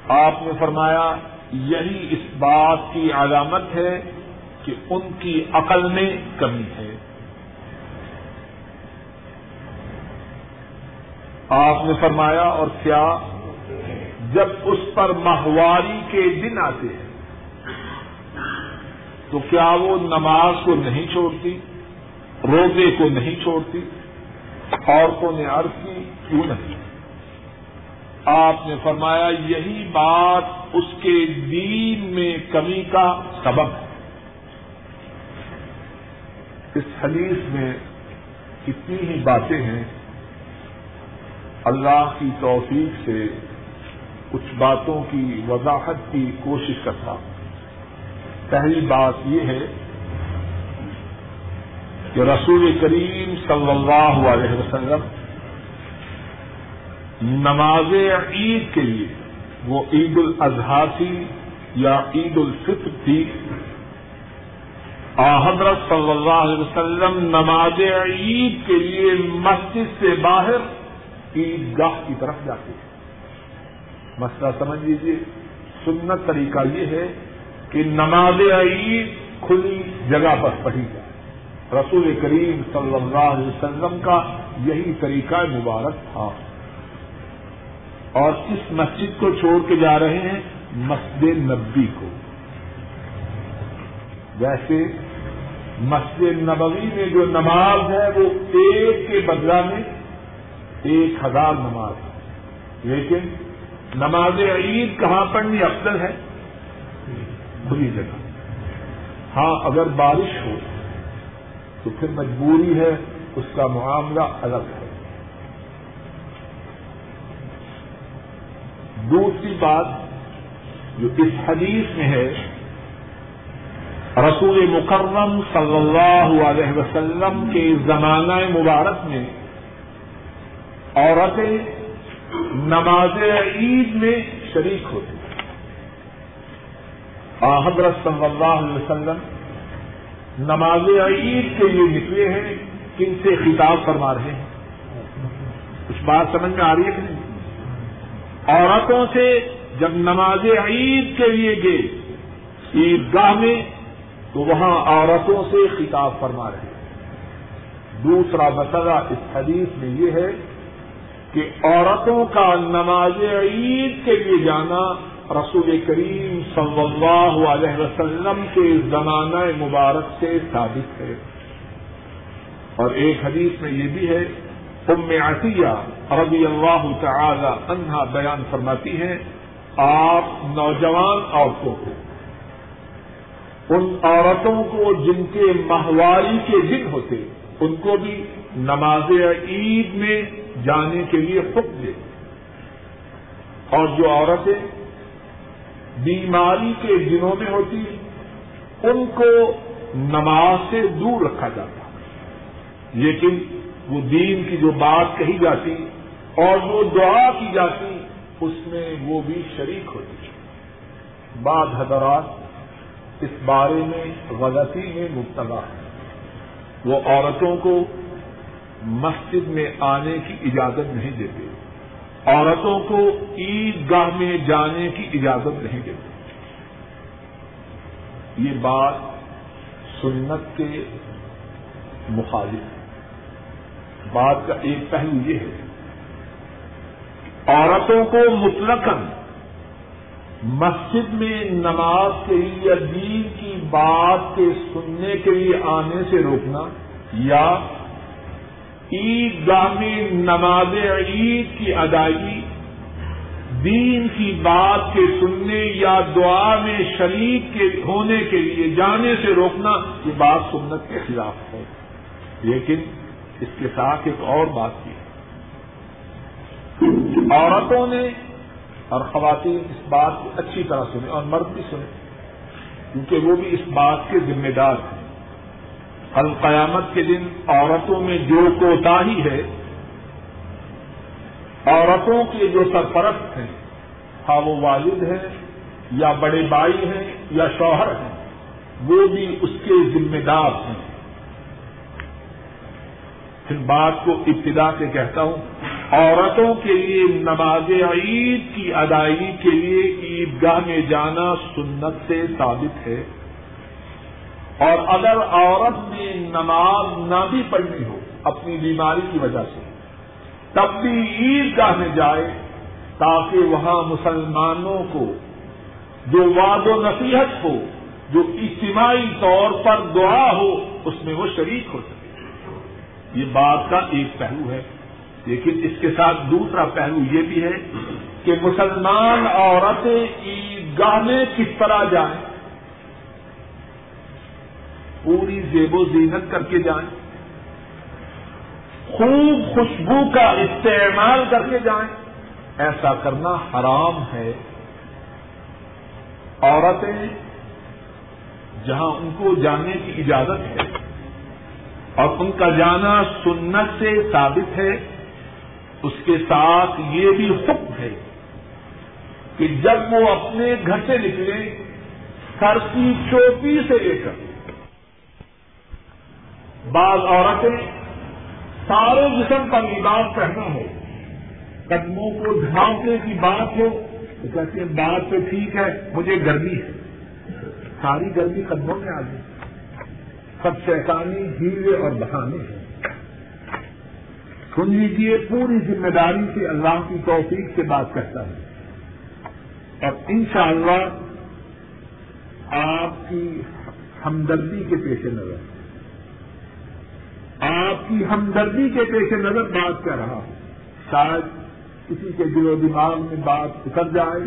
آپ نے فرمایا، یہی اس بات کی علامت ہے کہ ان کی عقل میں کمی ہے۔ آپ نے فرمایا، اور کیا؟ جب اس پر ماہواری کے دن آتے ہیں، تو کیا وہ نماز کو نہیں چھوڑتی، روزے کو نہیں چھوڑتی؟ عورتوں نے عرض کی، کیوں نہیں؟ آپ نے فرمایا، یہی بات اس کے دین میں کمی کا سبب ہے۔ اس حدیث میں کتنی ہی باتیں ہیں، اللہ کی توفیق سے کچھ باتوں کی وضاحت کی کوشش کرتا ہوں۔ پہلی بات یہ ہے کہ رسول کریم صلی اللہ علیہ وسلم نماز عید کے لیے وہ عید الاضحیٰ تھی یا عید الفطر تھی حضرت صلی اللہ علیہ وسلم نماز عید کے لیے مسجد سے باہر عید گاہ کی طرف جاتے ہیں۔ مسئلہ سمجھ لیجیے سنت طریقہ یہ ہے کہ نماز عید کھلی جگہ پر پڑھی جائے۔ رسول کریم صلی اللہ علیہ وسلم کا یہی طریقہ مبارک تھا۔ اور اس مسجد کو چھوڑ کے جا رہے ہیں مسجد نبی کو۔ ویسے مسجد نبوی میں جو نماز ہے وہ ایک کے بدلہ میں ایک ہزار نماز ہے۔ لیکن نماز عید کہاں پڑھنی افضل ہے؟ کھلی جگہ۔ ہاں اگر بارش ہو تو پھر مجبوری ہے اس کا معاملہ الگ ہے۔ دوسری بات جو اس حدیث میں ہے، رسول مکرم صلی اللہ علیہ وسلم کے زمانہ مبارک میں عورتیں نماز عید میں شریک ہوتی۔ حضرت صلی اللہ علیہ وسلم نماز عید کے لیے نکلے ہیں، کن سے خطاب فرما رہے ہیں؟ کچھ بات سمجھ میں آ رہی ہے کہ نہیں؟ عورتوں سے جب نماز عید کے لیے گئے عیدگاہ میں، تو وہاں عورتوں سے خطاب فرما رہے ہیں۔ دوسرا مسئلہ اس حدیث میں یہ ہے کہ عورتوں کا نماز عید کے لیے جانا رسول کریم صلی اللہ علیہ وسلم کے زمانہ مبارک سے ثابت ہے۔ اور ایک حدیث میں یہ بھی ہے، ام عطیہ رضی اللہ تعالی عنہا بیان فرماتی ہیں، آپ نوجوان عورتوں کو، ان عورتوں کو جن کے ماہواری کے دن ہوتے، ان کو بھی نماز عید میں جانے کے لیے حکم دے اور جو عورتیں بیماری کے دنوں میں ہوتی ان کو نماز سے دور رکھا جاتا لیکن وہ دین کی جو بات کہی جاتی اور جو دعا کی جاتی، اس میں وہ بھی شریک ہوتی بعض حضرات اس بارے میں غلطی میں مبتلا ہے وہ عورتوں کو مسجد میں آنے کی اجازت نہیں دیتے۔ عورتوں کو عید گاہ میں جانے کی اجازت نہیں دیتے۔ یہ بات سنت کے مخالف ہے۔ بات کا ایک پہلو یہ ہے عورتوں کو مطلق مسجد میں نماز کے لیے دین کی بات کے سننے کے لیے آنے سے روکنا یا عید گاہ میں نماز عید کی ادائیگی، دین کی بات کے سننے یا دعا میں شریک کے ہونے کے لیے جانے سے روکنا، یہ بات سنت کے خلاف ہے۔ لیکن اس کے ساتھ ایک اور بات کی عورتوں نے اور خواتین اس بات کو اچھی طرح سنے اور مرد بھی سنے کیونکہ وہ بھی اس بات کے ذمہ دار ہیں۔ القیامت کے دن عورتوں میں جو کوتا ہی ہے، عورتوں کے جو سرپرست ہیں ہاں وہ والد ہیں یا بڑے بھائی ہیں یا شوہر ہیں، وہ بھی اس کے ذمہ دار ہیں۔ پھر بات کو ابتدا سے کہتا ہوں، عورتوں کے لیے نماز عید کی ادائیگی کے لیے عیدگاہ میں جانا سنت سے ثابت ہے۔ اور اگر عورت نے نماز نہ بھی پڑھنی ہو اپنی بیماری کی وجہ سے، تب بھی عیدگاہ میں جائے تاکہ وہاں مسلمانوں کو، جو واد و نصیحت ہو، جو اجتماعی طور پر دعا ہو، اس میں وہ شریک ہو سکے۔ یہ بات کا ایک پہلو ہے۔ لیکن اس کے ساتھ دوسرا پہلو یہ بھی ہے کہ مسلمان عورتیں عیدگاہ میں کس طرح جائیں؟ پوری زیب و زینت کر کے جائیں۔ خوب خوشبو کا استعمال کر کے جائیں۔ ایسا کرنا حرام ہے۔ عورتیں جہاں ان کو جانے کی اجازت ہے اور ان کا جانا سنت سے ثابت ہے، اس کے ساتھ یہ بھی حکم ہے کہ جب وہ اپنے گھر سے نکلے سر کی چوپی سے لے کر۔ بعض عورتیں سارے جسم کا لباس پہنا ہو۔ قدموں کو ڈھانکنے کی بات ہو تو کہتے ہیں، بات تو ٹھیک ہے، مجھے گرمی ہے۔ ساری گرمی قدموں میں آ گئی۔ سب شیطانی ہیرے اور بہانے ہیں۔ سن لیجیے پوری ذمہ داری سے اللہ کی توفیق سے بات کرتا ہے اور انشاءاللہ آپ کی ہمدردی کے پیش نظر۔ آپ کی ہمدردی کے پیش نظر بات کر رہا ہوں۔ شاید کسی کے دل و دماغ میں بات اتر جائے،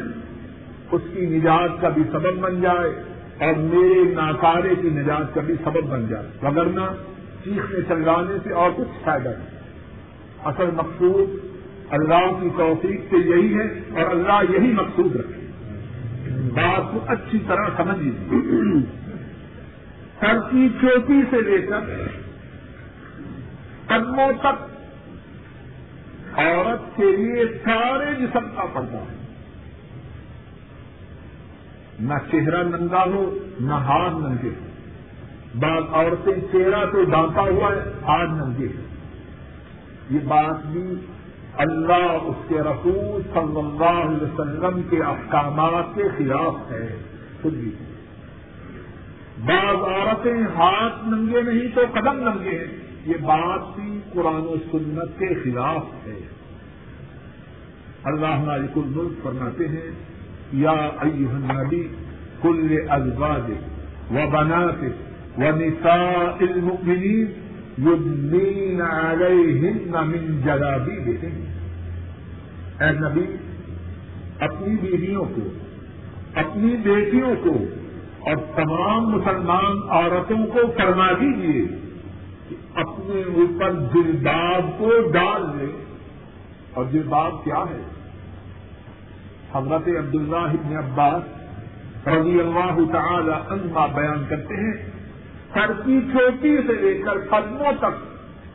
اس کی نجات کا بھی سبب بن جائے اور میرے ناکارے کی نجات کا بھی سبب بن جائے۔ وغیرہ چیخنے چلانے سے اور کچھ فائدہ نہیں۔ اصل مقصود اللہ کی توفیق سے یہی ہے اور اللہ یہی مقصود رکھے۔ بات کو اچھی طرح سمجھ لیجیے سر کی چوٹی سے لے کر قدموں تک عورت کے لیے سارے جسم کا پردہ ہے۔ نہ چہرہ ننگا ہو، نہ ہاتھ ننگے ہو۔ بعض عورتیں چہرہ تو ڈانٹا ہوا ہے ہاتھ ننگے ہیں یہ بات بھی اللہ، اس کے رسول صلی اللہ علیہ وسلم کے احکامات کے خلاف ہے۔ خود بھی۔ بعض عورتیں ہاتھ ننگے نہیں تو قدم ننگے ہیں۔ یہ بات بھی قرآن و سنت کے خلاف ہے۔ اللہ مالک الملک فرماتے ہیں، یا ایوہ النبی کل ازواج و بنات و نساء المؤمنین یدنین علیہن من جلابیبہن۔ اے نبی، اپنی بیویوں کو، اپنی بیٹیوں کو اور تمام مسلمان عورتوں کو فرما دیجیے اپنے اوپر جلباب کو ڈال لے۔ اور جلباب کیا ہے؟ حضرت عبداللہ ابن عباس رضی اللہ تعالی عنہ بیان کرتے ہیں، سر کی چھوٹی سے لے کر قدموں تک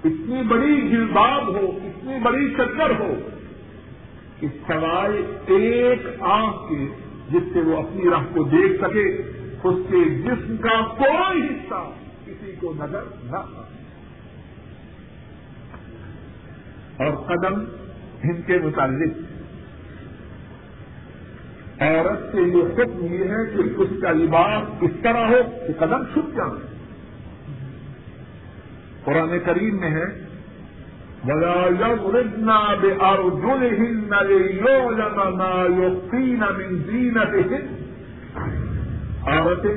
اتنی بڑی جلباب ہو، اتنی بڑی چکر ہو کہ سوائے ایک آنکھ کے جس سے وہ اپنی راہ کو دیکھ سکے، اس کے جسم کا کوئی حصہ کسی کو نظر نہ آ اور قدم ان کے متعلق۔ عورت کے لیے حکم یہ ہے کہ اس کا لباس اس طرح ہو کہ قدم چھپ جائیں قرآن کریم میں ہے بلا یونا بے اور جل ہند نہ یوقین زینت ہند عورتیں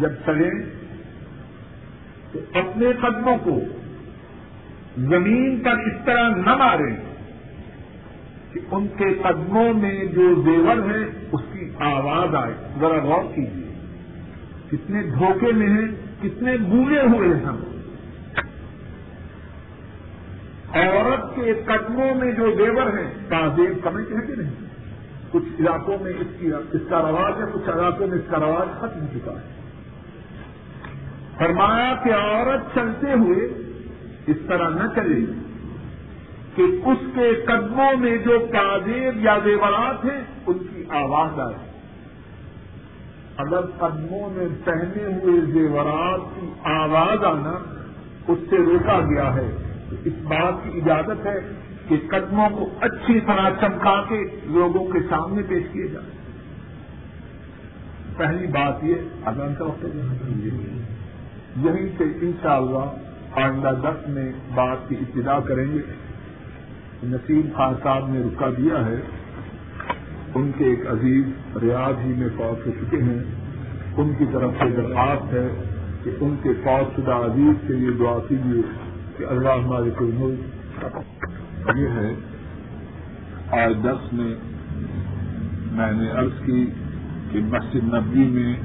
جب چلیں تو اپنے قدموں کو زمین پر اس طرح نہ مارے کہ ان کے قدموں میں جو زیور ہے اس کی آواز آئے۔ ذرا غور کیجیے کتنے دھوکے میں ہیں، کتنے بولے ہوئے ہیں ہم۔ عورت کے قدموں میں جو زیور ہیں تعزیب سمجھتے ہیں کہ نہیں؟ کچھ علاقوں میں اس کی اس کا رواج ہے، کچھ علاقوں میں اس کا رواج ختم ہو چکا ہے۔ فرمایا کہ عورت چلتے ہوئے اس طرح نہ چلے کہ اس کے قدموں میں جو تعزیب یا زیورات ہیں، ان کی آواز آئے۔ اگر قدموں میں پہنے ہوئے زیورات کی آواز آنا اس سے روکا گیا ہے، تو اس بات کی اجازت ہے کہ قدموں کو اچھی طرح چمکا کے لوگوں کے سامنے پیش کیے جائیں۔ پہلی بات یہ، اذان کا وقت یہیں سے انشاءاللہ آئندہ دس میں بات کی ابتدا کریں گے۔ نسیم خان صاحب نے رکا دیا ہے۔ ان کے ایک عزیز ریاض ہی میں فوج ہو چکے ہیں۔ ان کی طرف سے درخواست ہے کہ ان کے فوج شدہ عزیز کے لیے دعا کیجیے کہ اللہ ہمارے کوئی ملک یہ ہے۔ آج دس میں میں نے عرض کی کہ مسجد نبی میں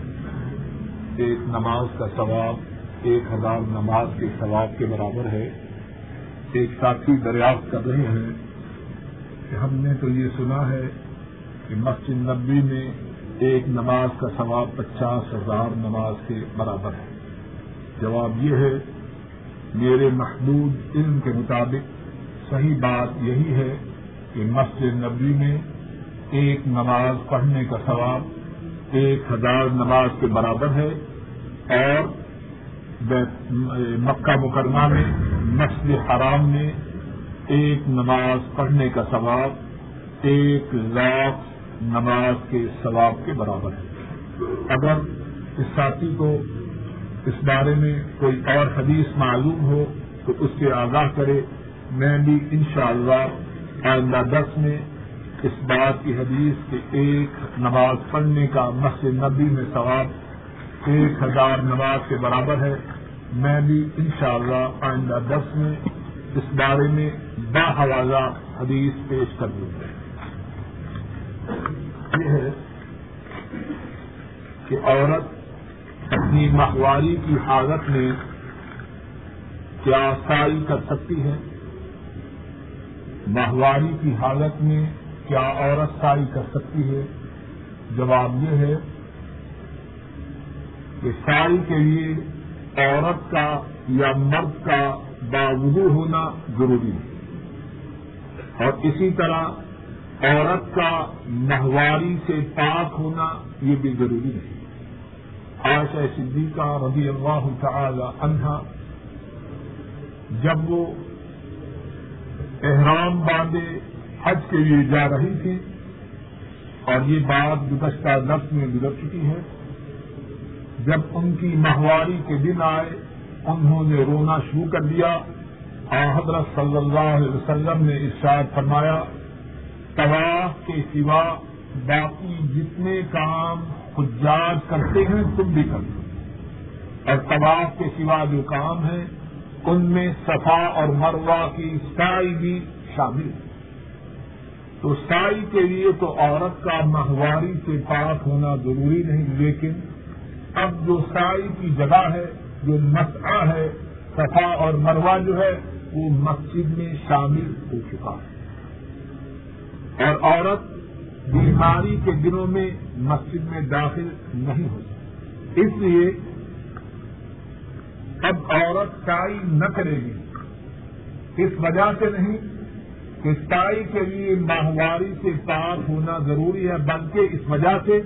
ایک نماز کا ثواب ایک ہزار نماز کے ثواب کے برابر ہے۔ ایک ساتھی دریافت کر رہے ہیں کہ ہم نے تو یہ سنا ہے کہ مسجد نبی میں ایک نماز کا ثواب پچاس ہزار نماز کے برابر ہے۔ جواب یہ ہے، میرے محدود علم کے مطابق صحیح بات یہی ہے کہ مسجد نبی میں ایک نماز پڑھنے کا ثواب ایک ہزار نماز کے برابر ہے اور مکہ مکرمہ میں، مسجد حرام میں ایک نماز پڑھنے کا ثواب، ایک لاکھ نماز کے ثواب کے برابر ہے۔ اگر اس ساتھی کو اس بارے میں کوئی اور حدیث معلوم ہو تو اس سے آگاہ کرے۔ میں بھی انشاءاللہ شاء آئندہ دس میں اس بات کی حدیث کہ ایک نماز پڑھنے کا مسجد نبی میں ثواب ایک ہزار نماز کے برابر ہے۔ میں بھی انشاءاللہ آئندہ دس میں اس بارے میں با حوالہ حدیث پیش کر دوں گا۔ یہ ہے کہ عورت اپنی ماہواری کی حالت میں کیا سائی کر سکتی ہے؟ ماہواری کی حالت میں کیا عورت سائی کر سکتی ہے؟ جواب یہ ہے کہ کے لیے عورت کا یا مرد کا باوضو ہونا ضروری ہے۔ اور اسی طرح عورت کا ماہواری سے پاک ہونا یہ بھی ضروری ہے عائشہ صدیقہ رضی اللہ تعالی عنہا جب وہ احرام باندھے حج کے لیے جا رہی تھی اور یہ بات گزشتہ دس میں گزر چکی ہے۔ جب ان کی ماہواری کے دن آئے، انہوں نے رونا شروع کر دیا۔ حضرت صلی اللہ علیہ وسلم نے ارشاد فرمایا طواف کے سوا باقی جتنے کام حجاج کرتے ہیں، تم بھی کر دو اور طواف کے سوا جو کام ہے ان میں صفا اور مروا کی سائی بھی شامل ہے۔ تو سائی کے لیے تو عورت کا ماہواری سے پاک ہونا ضروری نہیں، لیکن اب جو سائی کی جگہ ہے، جو مسئلہ ہے، صفا اور مروا جو ہے، وہ مسجد میں شامل ہو چکا ہے۔ اور عورت بیماری کے دنوں میں مسجد میں داخل نہیں ہو سکتی۔ اس لیے اب عورت سائی نہ کرے گی۔ اس وجہ سے نہیں کہ سائی کے لیے ماہواری سے پار ہونا ضروری ہے، بلکہ اس وجہ سے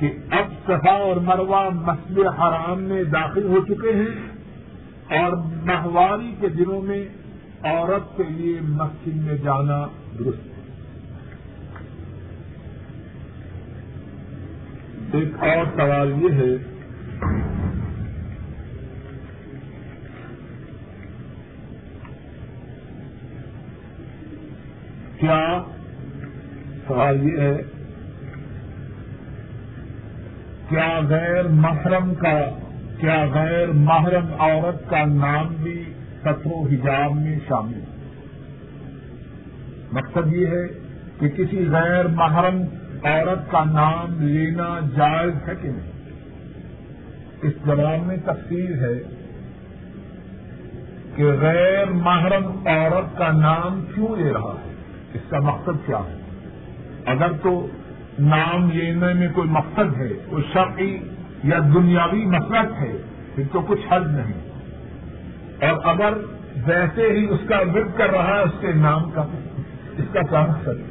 کہ اب صفا اور مروا مسجد حرام میں داخل ہو چکے ہیں اور ماہواری کے دنوں میں عورت کے لیے مسجد میں جانا درست ہے۔ ایک اور سوال یہ ہے کیا سوال یہ ہے کیا غیر محرم کا، کیا غیر محرم عورت کا نام بھی سطر و حجاب میں شامل مقصد یہ ہے کہ کسی غیر محرم عورت کا نام لینا جائز ہے کہ نہیں؟ اس جواب میں تفصیل ہے کہ غیر محرم عورت کا نام کیوں لے رہا ہے؟ اس کا مقصد کیا ہے؟ اگر تو نام لینے میں کوئی مقصد ہے، کوئی شرعی یا دنیاوی مقصد ہے پھر تو کچھ حد نہیں۔ اور اگر ویسے ہی اس کا ورد کر رہا ہے، اس کے نام کا، اس کا کیا مقصد ہے؟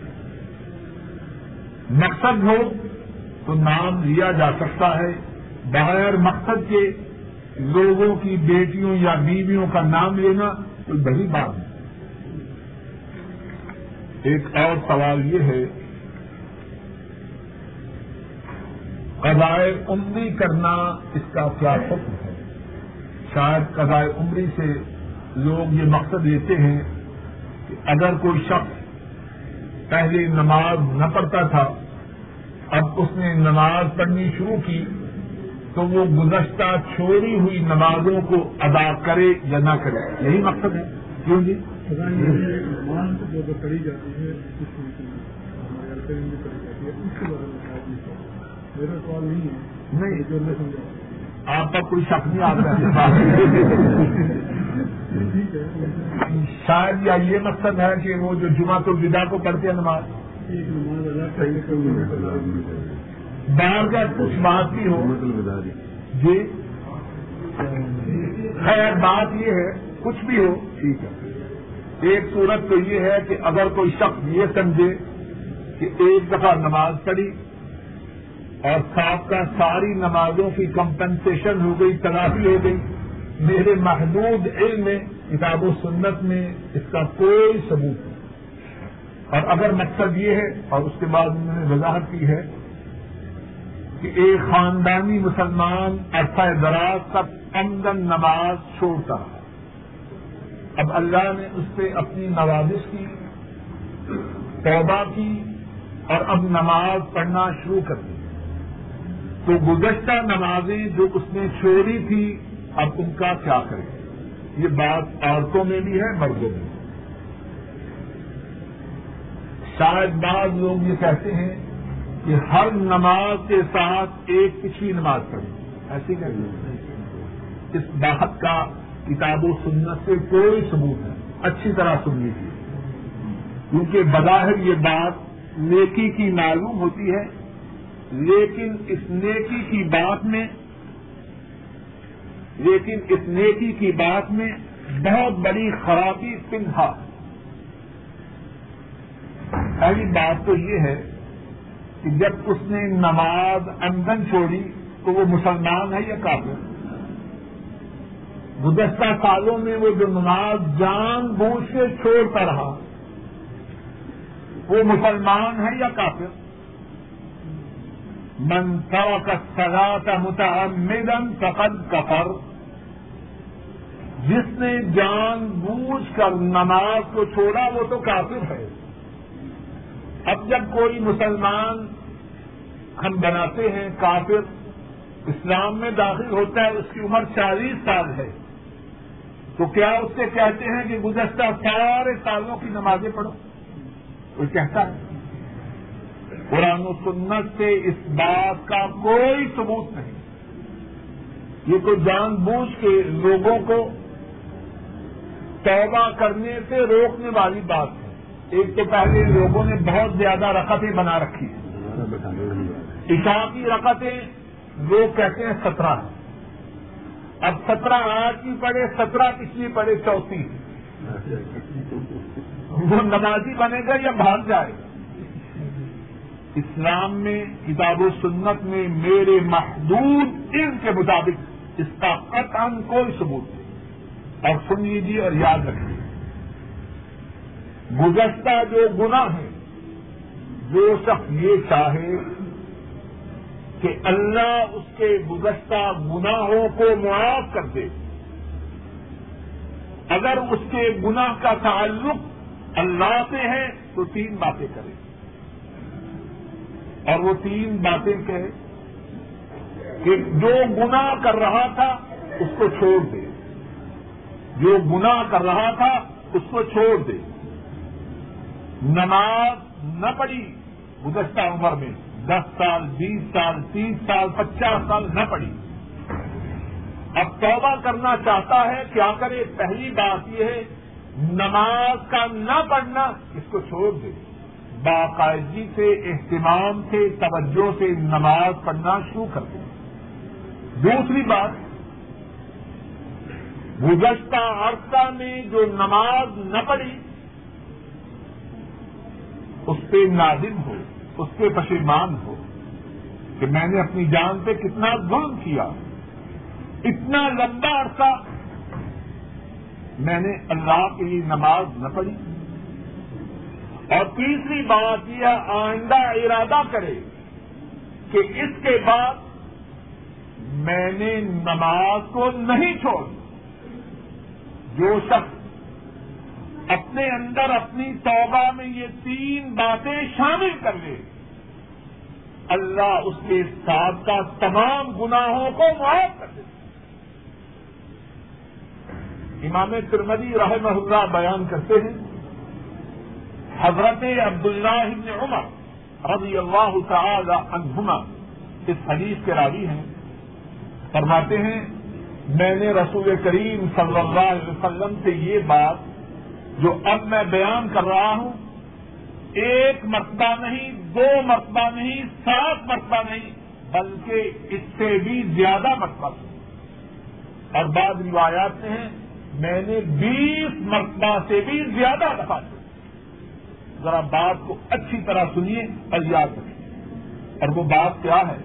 مقصد ہو تو نام لیا جا سکتا ہے۔ بغیر مقصد کے لوگوں کی بیٹیوں یا بیویوں کا نام لینا کوئی بڑی بات نہیں۔ ایک اور سوال یہ ہے قضائے عمری کرنا اس کا کیا حکم ہے؟ شاید قضائے عمری سے لوگ یہ مقصد لیتے ہیں کہ اگر کوئی شخص پہلے نماز نہ پڑھتا تھا، اب اس نے نماز پڑھنی شروع کی تو وہ گزشتہ چھوڑی ہوئی نمازوں کو ادا کرے یا نہ کرے۔ یہی مقصد ہے۔ کیوں جی؟
پڑھی جاتی ہے میرا سوال نہیں ہے
نہیں۔
جو میں سمجھا۔
آپ کا کوئی شک نہیں آتا
ٹھیک ہے
شاید یا یہ مقصد ہے کہ وہ جو جمعہ تو ودا کو پڑھتے ہیں نماز۔ باہر کا کچھ بات بھی ہو۔ جی۔ خیر بات یہ ہے کچھ بھی ہو۔ ٹھیک ہے۔ ایک صورت تو یہ ہے کہ اگر کوئی شخص یہ سمجھے کہ ایک دفعہ نماز پڑھی اور ساتھ کا ساری نمازوں کی کمپنسیشن ہو گئی تلافی ہو گئی۔ میرے محدود علم میں، کتاب و سنت میں اس کا کوئی ثبوت نہیں۔ اور اگر مقصد یہ ہے، اور اس کے بعد انہوں نے وضاحت کی ہے کہ ایک خاندانی مسلمان عرصہ دراز تک امدن نماز چھوڑتا ہے۔ اب اللہ نے اس سے اپنی نوازش کی، توبہ کی اور اب نماز پڑھنا شروع کر دی۔ تو گزشتہ نمازیں جو اس نے چھوڑی تھی، اب ان کا کیا کرے یہ بات عورتوں میں بھی ہے، مردوں میں بھی شاید بعض لوگ یہ کہتے ہیں کہ ہر نماز کے ساتھ ایک پچھلی نماز پڑھیں۔ ایسی کہ اس بات کا کتاب و سنت سے کوئی ثبوت ہے اچھی طرح سن لیجیے کیونکہ بظاہر یہ بات نیکی کی معلوم ہوتی ہے۔ لیکن اس نیکی کی بات میں لیکن اس نیکی کی بات میں بہت بڑی خرابی پنہا پہلی بات تو یہ ہے کہ جب اس نے نماز اندن چھوڑی تو وہ مسلمان ہے یا کافر؟ گزشتہ سالوں میں وہ جو نماز جان بوجھ سے چھوڑتا رہا، وہ مسلمان ہے یا کافر؟ من ترک الصلاة متعمدا فقد کفر۔ جس نے جان بوجھ کر نماز کو چھوڑا، وہ تو کافر ہے۔ اب جب کوئی مسلمان ہم بناتے ہیں کافر، اسلام میں داخل ہوتا ہے، اس کی عمر چالیس سال ہے۔ تو کیا اس سے کہتے ہیں کہ گزشتہ سارے سالوں کی نمازیں پڑھو؟ کوئی کہتا ہے۔ قرآن و سنت سے اس بات کا کوئی ثبوت نہیں۔ یہ تو جان بوجھ کے لوگوں کو توبہ کرنے سے روکنے والی بات ہے۔ ایک تو پہلے لوگوں نے بہت زیادہ رقطیں بنا رکھی ہیں۔ عشاء کی رقطیں لوگ کہتے ہیں سترہ۔ اب سترہ آج کی پڑے سترہ پچھلی پڑے چوتھی۔ وہ نمازی بنے گا یا بھاگ جائے گا؟ اسلام میں، کتاب و سنت میں میرے محدود علم کے مطابق اس کا قطعا کوئی ثبوت نہیں۔ اور سن لیجیے اور یاد رکھیے گزشتہ جو گناہ ہے جو شخص یہ چاہے کہ اللہ اس کے گزشتہ گناہوں کو معاف کر دے، اگر اس کے گناہ کا تعلق اللہ سے ہے تو تین باتیں کرے اور وہ تین باتیں کہے کہ جو گناہ کر رہا تھا اس کو چھوڑ دے۔ جو گناہ کر رہا تھا اس کو چھوڑ دے۔ نماز نہ پڑھی گزشتہ عمر میں، دس سال، بیس سال، تیس سال، پچاس سال نہ پڑھی۔ اب توبہ کرنا چاہتا ہے کیا کرے پہلی بات یہ ہے، نماز کا نہ پڑھنا اس کو چھوڑ دے۔ باقاعدگی سے، اہتمام سے، توجہ سے نماز پڑھنا شروع کر دے دوسری بات، گزشتہ عرصہ میں جو نماز نہ پڑھی، اس پہ نازم ہو، اس پہ پشیمان ہو کہ میں نے اپنی جان پہ کتنا ظلم کیا۔ اتنا لمبا عرصہ میں نے اللہ کے لیے نماز نہ پڑھی۔ اور تیسری بات یہ آئندہ ارادہ کرے کہ اس کے بعد میں نے نماز کو نہیں چھوڑ جو شخص اپنے اندر اپنی توبہ میں یہ تین باتیں شامل کر لے، اللہ اس کے ساتھ کا تمام گناہوں کو معاف کر دے۔ امام ترمدی رحمہ اللہ بیان کرتے ہیں حضرت عبداللہ ابن عمر رضی اللہ تعالی عنہما اس حدیث کے راوی ہیں۔ فرماتے ہیں، میں نے رسول کریم صلی اللہ علیہ وسلم سے یہ بات جو اب میں بیان کر رہا ہوں، ایک مرتبہ نہیں، دو مرتبہ نہیں، سات مرتبہ نہیں، بلکہ اس سے بھی زیادہ مرتبہ۔ سنی اور بعض روایات میں ہیں میں نے بیس مرتبہ سے بھی زیادہ دفعہ۔ سنی ذرا بات کو اچھی طرح سنیے اور یاد رکھیے۔ اور وہ بات کیا ہے؟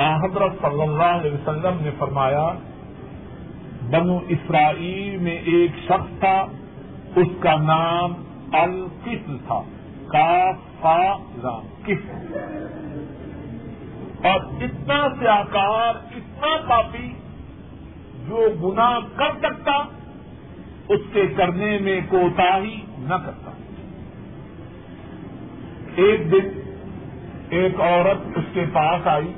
حضرت صلی اللہ علیہ وسلم نے فرمایا، بنو اسرائیل میں ایک شخص تھا، اس کا نام القسل تھا۔ کا قسم اور اتنا سیاکار، اتنا کافی، جو گناہ کر سکتا، اس کے کرنے میں کوتا ہی نہ کرتا۔ ایک دن ایک عورت اس کے پاس آئی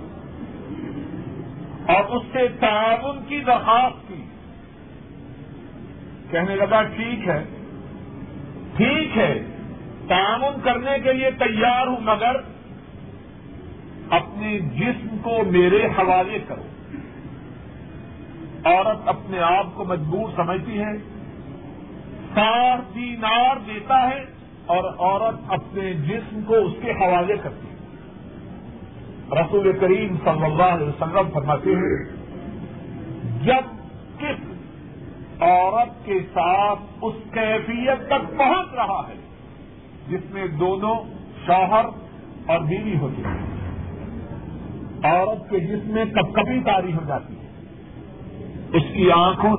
اور اس سے تعاون کی درخواست کی۔ کہنے لگا، ٹھیک ہے ٹھیک ہے، تعاون کرنے کے لیے تیار ہوں، مگر اپنے جسم کو میرے حوالے کرو۔ عورت اپنے آپ کو مجبور سمجھتی ہے، ساٹھ دینار دیتا ہے اور عورت اپنے جسم کو اس کے حوالے کرتی ہے۔ رسول کریم صلی اللہ علیہ وسلم فرماتے ہیں، جب کس عورت کے ساتھ اس کیفیت تک پہنچ رہا ہے، جس میں دونوں شوہر اور بیوی ہوتی ہیں، عورت کے جسم میں کب کبھی تاری ہو جاتی ہے۔ اس کی آنکھوں